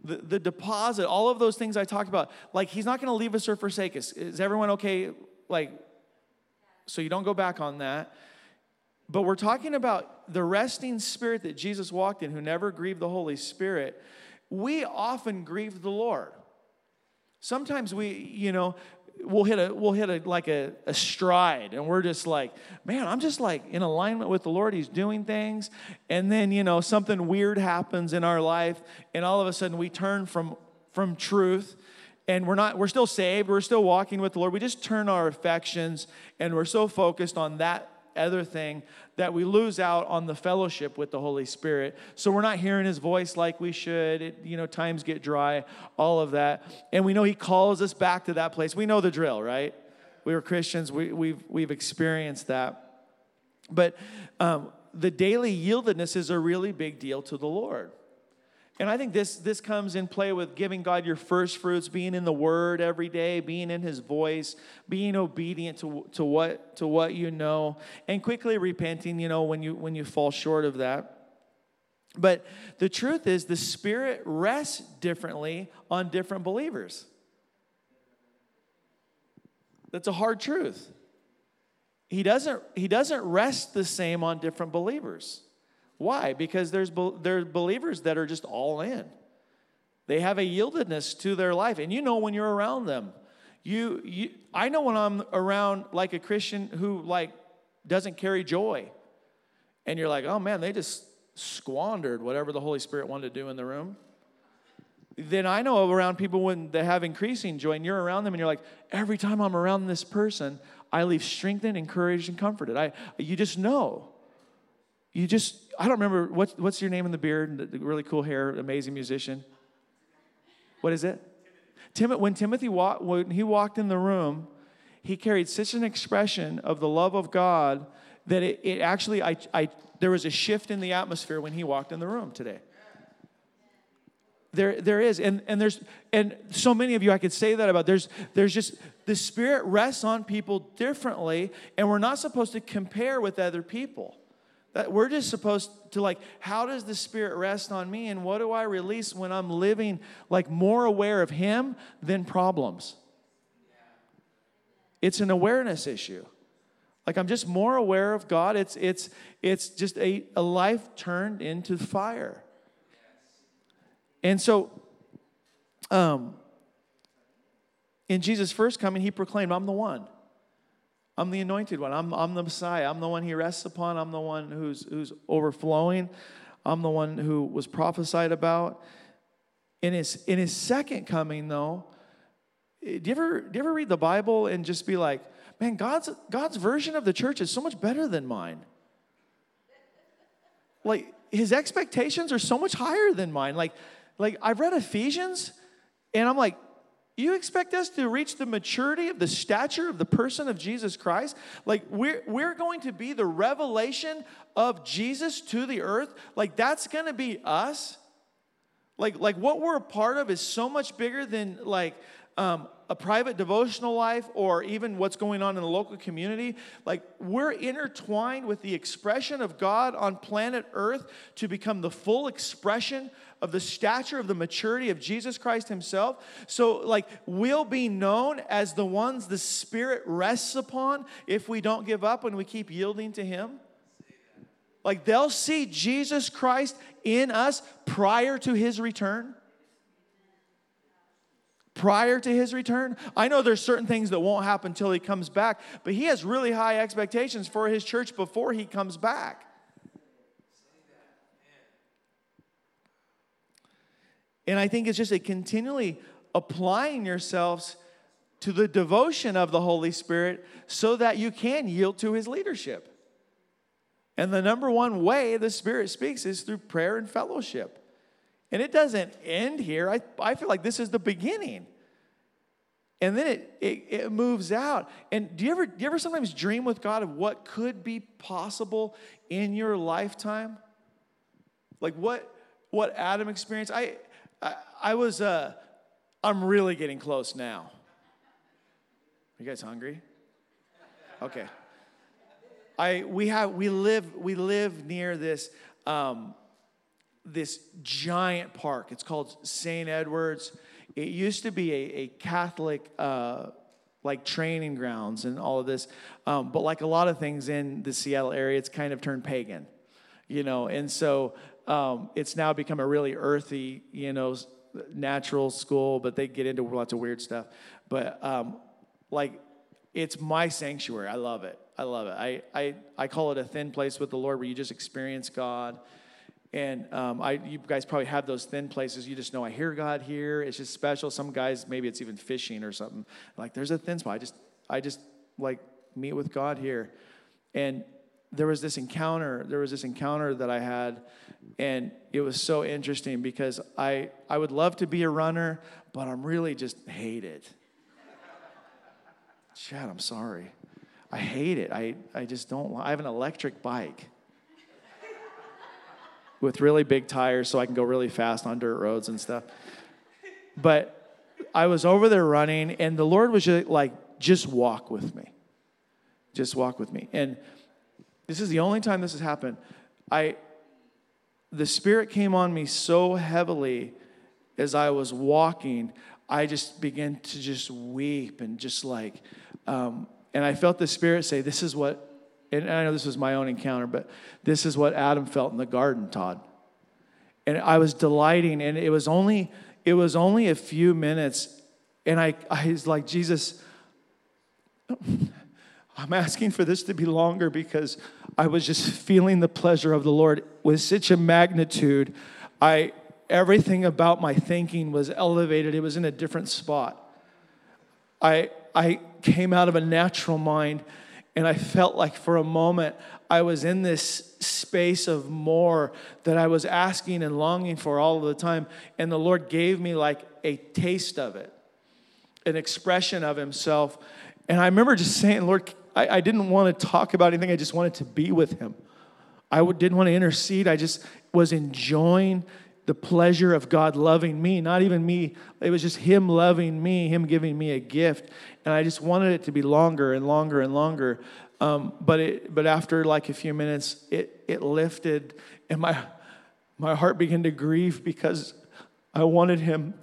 the, the deposit, all of those things I talked about. Like, he's not going to leave us or forsake us. Is everyone okay? Like, so you don't go back on that. But we're talking about the resting spirit that Jesus walked in, who never grieved the Holy Spirit. We often grieve the Lord. Sometimes we, you know, we'll hit a we'll hit a like a, a stride and we're just like man i'm just like in alignment with the lord. He's doing things. And then you know something weird happens in our life and all of a sudden we turn from from truth and we're not we're still saved. We're still walking with the lord. We just turn our affections and we're so focused on that other thing that we lose out on the fellowship with the holy spirit. So we're not hearing his voice like we should. It, you know times get dry all of that. And we know he calls us back to that place. We know the drill right? We were christians. We, we've we've experienced that. But um, the daily yieldedness is a really big deal to the lord and I think this, this comes in play with giving God your first fruits, being in the Word every day, being in His voice, being obedient to, to, what, to what you know, and quickly repenting, you know, when you, when you fall short of that. But the truth is, the Spirit rests differently on different believers. That's a hard truth. He doesn't, he doesn't rest the same on different believers. Why? Because there's, there's believers that are just all in. They have a yieldedness to their life. And you know when you're around them. You, you, I know when I'm around like a Christian who like doesn't carry joy. And you're like, oh man, they just squandered whatever the Holy Spirit wanted to do in the room. Then I know around people when they have increasing joy and you're around them and you're like, every time I'm around this person, I leave strengthened, encouraged, and comforted. I, you just know you just, I don't remember, what, what's your name in the beard, the, the really cool hair, amazing musician? What is it? Tim, when Timothy walked, when he walked in the room, he carried such an expression of the love of God that it, it actually, I, I, there was a shift in the atmosphere when he walked in the room today. There, there is, and, and there's, and so many of you I could say that about. There's, there's just the Spirit rests on people differently, and we're not supposed to compare with other people. That we're just supposed to like, how does the Spirit rest on me and what do I release when I'm living like more aware of Him than problems? It's an awareness issue. Like I'm just more aware of God. It's it's it's just a, a life turned into fire. And so um in Jesus' first coming, he proclaimed, I'm the one. I'm the anointed one. I'm, I'm the Messiah. I'm the one he rests upon. I'm the one who's, who's overflowing. I'm the one who was prophesied about. In his, in his second coming, though, eh, do you, ever, do you ever read the Bible and just be like, man, God's, God's version of the church is so much better than mine? Like, his expectations are so much higher than mine. Like, like I've read Ephesians, and I'm like, you expect us to reach the maturity of the stature of the person of Jesus Christ? Like, we're, we're going to be the revelation of Jesus to the earth? Like, that's going to be us? Like, like, what we're a part of is so much bigger than, like, um, a private devotional life or even what's going on in the local community. Like, we're intertwined with the expression of God on planet Earth to become the full expression of the stature of the maturity of Jesus Christ Himself. So, like, we'll be known as the ones the Spirit rests upon if we don't give up and we keep yielding to Him. Like, they'll see Jesus Christ in us prior to His return. Prior to his return, I know there's certain things that won't happen until he comes back, but he has really high expectations for his church before he comes back. And I think it's just a continually applying yourselves to the devotion of the Holy Spirit so that you can yield to his leadership. And the number one way the Spirit speaks is through prayer and fellowship. And it doesn't end here. I, I feel like this is the beginning. And then it, it, it moves out. And do you, ever, do you ever sometimes dream with God of what could be possible in your lifetime? Like what, what Adam experienced? I, I, I was, uh, I'm really getting close now. Are you guys hungry? Okay. I, we have, we live, we live near this, um, this giant park. It's called St. Edward's. It used to be a, a Catholic, uh, like training grounds and all of this. Um, but like a lot of things in the Seattle area, it's kind of turned pagan, you know. And so um, it's now become a really earthy, you know, natural school, but they get into lots of weird stuff. But um, like, it's my sanctuary. I love it. I love it. I, I, I call it a thin place with the Lord where you just experience God. And um, I, you guys probably have those thin places. You just know I hear God here. It's just special. Some guys, maybe it's even fishing or something. Like there's a thin spot. I just, I just like meet with God here. And there was this encounter. There was this encounter that I had, and it was so interesting because I, I would love to be a runner, but I'm really just hate it. Chad, I'm sorry. I hate it. I, I just don't. I have an electric bike with really big tires so I can go really fast on dirt roads and stuff. But I was over there running, and the Lord was just like, just walk with me. Just walk with me. And this is the only time this has happened. I the Spirit came on me so heavily as I was walking, I just began to just weep and just like, um, and I felt the Spirit say, This is what and I know this was my own encounter, but this is what Adam felt in the garden, Todd. And I was delighting, and it was only it was only a few minutes, and I, I was like, Jesus, I'm asking for this to be longer because I was just feeling the pleasure of the Lord with such a magnitude. I everything about my thinking was elevated. It was in a different spot. I I came out of a natural mind and I felt like for a moment I was in this space of more that I was asking and longing for all of the time. And the Lord gave me like a taste of it, an expression of Himself. And I remember just saying, Lord, I, I didn't want to talk about anything, I just wanted to be with Him. I didn't want to intercede, I just was enjoying the pleasure of God loving me, not even me. It was just Him loving me, Him giving me a gift. And I just wanted it to be longer and longer and longer. Um, but, it, but after like a few minutes, it, it lifted, and my, my heart began to grieve because I wanted Him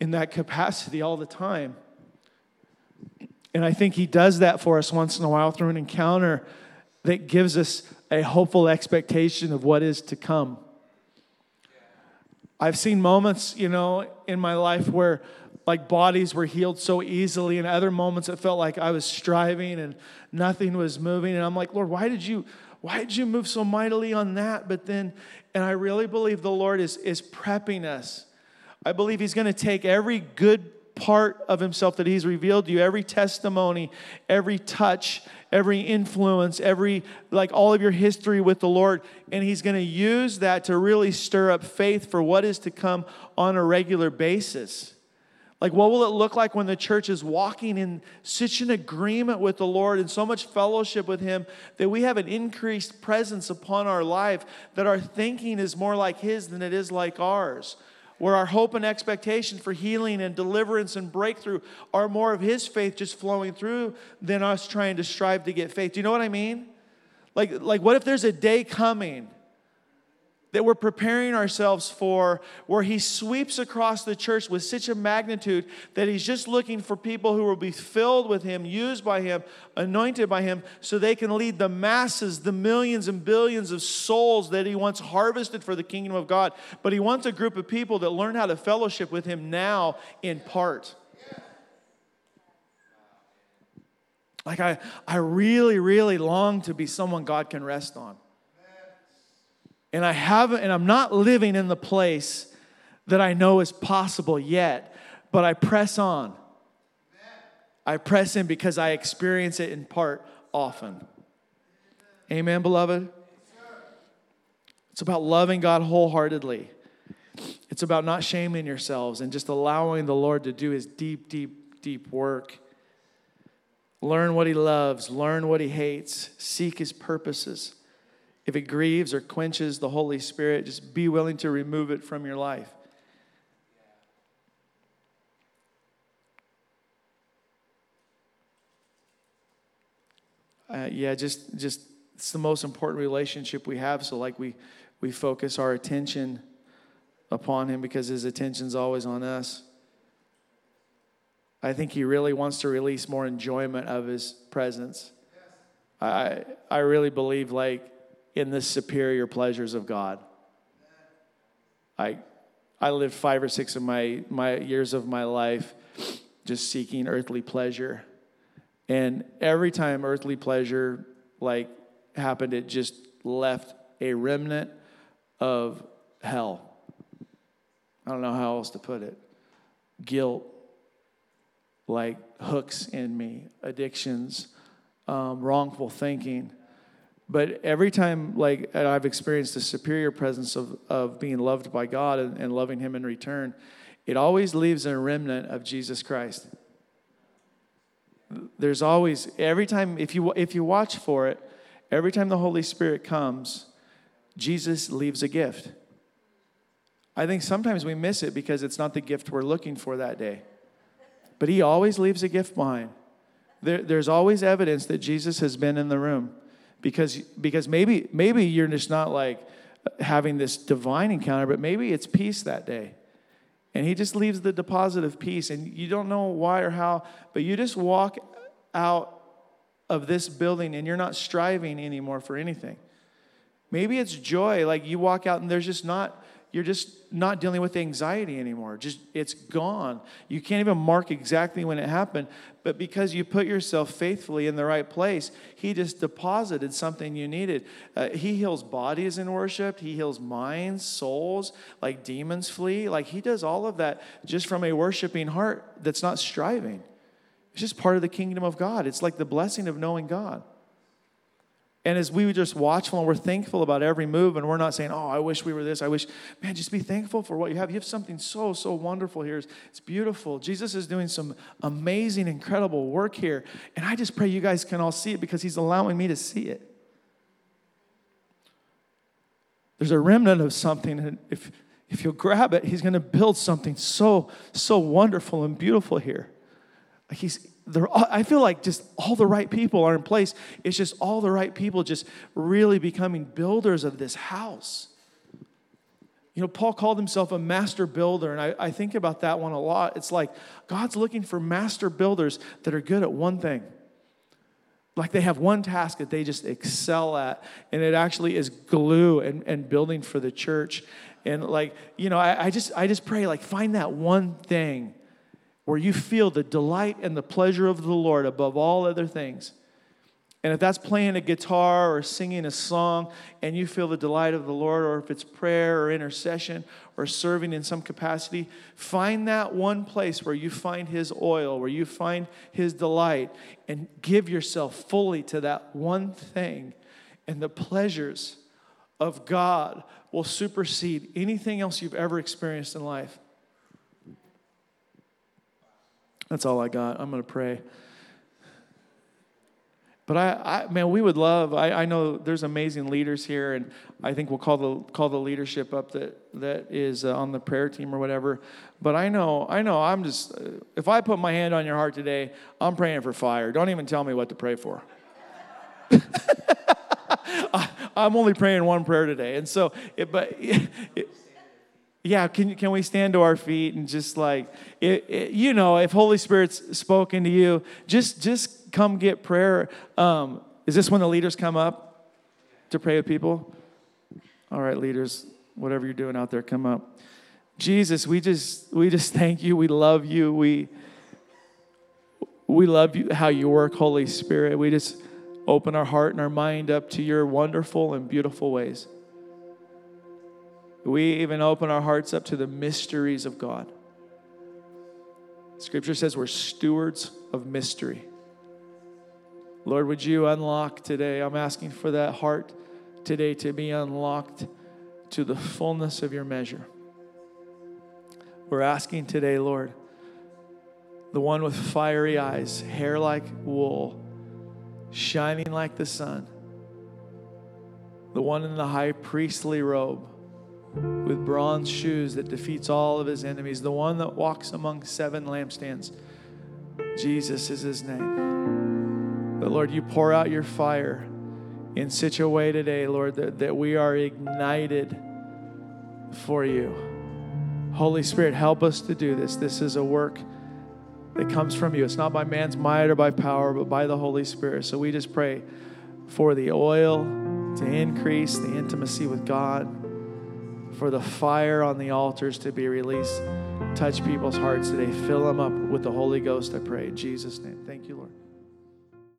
in that capacity all the time. And I think He does that for us once in a while through an encounter that gives us a hopeful expectation of what is to come. I've seen moments, you know, in my life where like bodies were healed so easily, and other moments it felt like I was striving and nothing was moving. And I'm like, Lord, why did you, why did you move so mightily on that? But then, and I really believe the Lord is, is prepping us. I believe He's going to take every good part of himself that he's revealed to you every testimony every touch every influence every like all of your history with the lord. And he's going to use that to really stir up faith for what is to come on a regular basis. Like what will it look like when the church is walking in such an agreement with the lord and so much fellowship with him that we have an increased presence upon our life that our thinking is more like his than it is like ours where our hope and expectation for healing and deliverance and breakthrough are more of His faith just flowing through than us trying to strive to get faith. Do you know what I mean? Like, like what if there's a day coming? That we're preparing ourselves for, where he sweeps across the church with such a magnitude that he's just looking for people who will be filled with him, used by him, anointed by him, so they can lead the masses, the millions and billions of souls that he wants harvested for the kingdom of God. But he wants a group of people that learn how to fellowship with him now in part. Like, I, I really, really long to be someone God can rest on and I haven't, and I'm not living in the place that I know is possible yet, but I press on. I press in because I experience it in part often. Amen, beloved? It's about loving God wholeheartedly. It's about not shaming yourselves and just allowing the Lord to do his deep, deep, deep work. Learn what he loves, learn what he hates, seek his purposes. If it grieves or quenches the Holy Spirit, just be willing to remove it from your life. Uh, yeah, just just it's the most important relationship we have. So like we we focus our attention upon him because his attention's always on us. I think he really wants to release more enjoyment of his presence. I I really believe like in the superior pleasures of God. I, I lived five or six of my, my years of my life just seeking earthly pleasure. And every time earthly pleasure like happened, it just left a remnant of hell. I don't know how else to put it. Guilt, like hooks in me, addictions, um, wrongful thinking. But every time, like I've experienced the superior presence of, of being loved by God and, and loving Him in return, it always leaves a remnant of Jesus Christ. There's always every time if you if you watch for it, every time the Holy Spirit comes, Jesus leaves a gift. I think sometimes we miss it because it's not the gift we're looking for that day. But he always leaves a gift behind. There, there's always evidence that Jesus has been in the room because, because maybe, maybe you're just not like having this divine encounter, but maybe it's peace that day. And he just leaves the deposit of peace, and you don't know why or how, but you just walk out of this building and you're not striving anymore for anything. Maybe it's joy, like you walk out and there's just not you're just not dealing with anxiety anymore. Just it's gone. You can't even mark exactly when it happened, but because you put yourself faithfully in the right place, he just deposited something you needed. Uh, he heals bodies in worship, he heals minds, souls, like demons flee. Like he does all of that just from a worshiping heart that's not striving. It's just part of the kingdom of God. It's like the blessing of knowing God. And as we just watchful and we're thankful about every move, and we're not saying, oh, I wish we were this, I wish, man, just be thankful for what you have. You have something so, so wonderful here. It's beautiful. Jesus is doing some amazing, incredible work here. And I just pray you guys can all see it because he's allowing me to see it. There's a remnant of something, and if, if you'll grab it, he's going to build something so, so wonderful and beautiful here. He's, I feel like just all the right people are in place. It's just all the right people just really becoming builders of this house. You know, Paul called himself a master builder, and I, I think about that one a lot. It's like God's looking for master builders that are good at one thing. Like they have one task that they just excel at, and it actually is glue and, and building for the church. And like, you know, I, I just I just pray, like, find that one thing where you feel the delight and the pleasure of the Lord above all other things. And if that's playing a guitar or singing a song and you feel the delight of the Lord, or if it's prayer or intercession or serving in some capacity, find that one place where you find His oil, where you find His delight, and give yourself fully to that one thing. And the pleasures of God will supersede anything else you've ever experienced in life. That's all I got. I'm going to pray. But I, I, man, we would love. I, I know there's amazing leaders here, and I think we'll call the call the leadership up that that is uh, on the prayer team or whatever. But I know, I know, I'm just. If I put my hand on your heart today, I'm praying for fire. Don't even tell me what to pray for. I, am only praying one prayer today, and so, it, but. It, yeah, can, can we stand to our feet and just like, it, it, you know, if Holy Spirit's spoken to you, just just come get prayer. Um, is this when the leaders come up to pray with people? All right, leaders, whatever you're doing out there, come up. Jesus, we just we just thank you. We love you. We we love you how you work, Holy Spirit. We just open our heart and our mind up to your wonderful and beautiful ways. We even open our hearts up to the mysteries of God. Scripture says we're stewards of mystery. Lord, would you unlock today? I'm asking for that heart today to be unlocked to the fullness of your measure. We're asking today, Lord, the one with fiery eyes, hair like wool, shining like the sun, the one in the high priestly robe with bronze shoes that defeats all of his enemies, the one that walks among seven lampstands. Jesus is his name. But Lord, you pour out your fire in such a way today, Lord, that, that we are ignited for you. Holy Spirit, help us to do this. This is a work that comes from you. It's not by man's might or by power, but by the Holy Spirit. So we just pray for the oil to increase the intimacy with God for the fire on the altars to be released. Touch people's hearts today. Fill them up with the Holy Ghost, I pray. In Jesus' name. Thank you, Lord.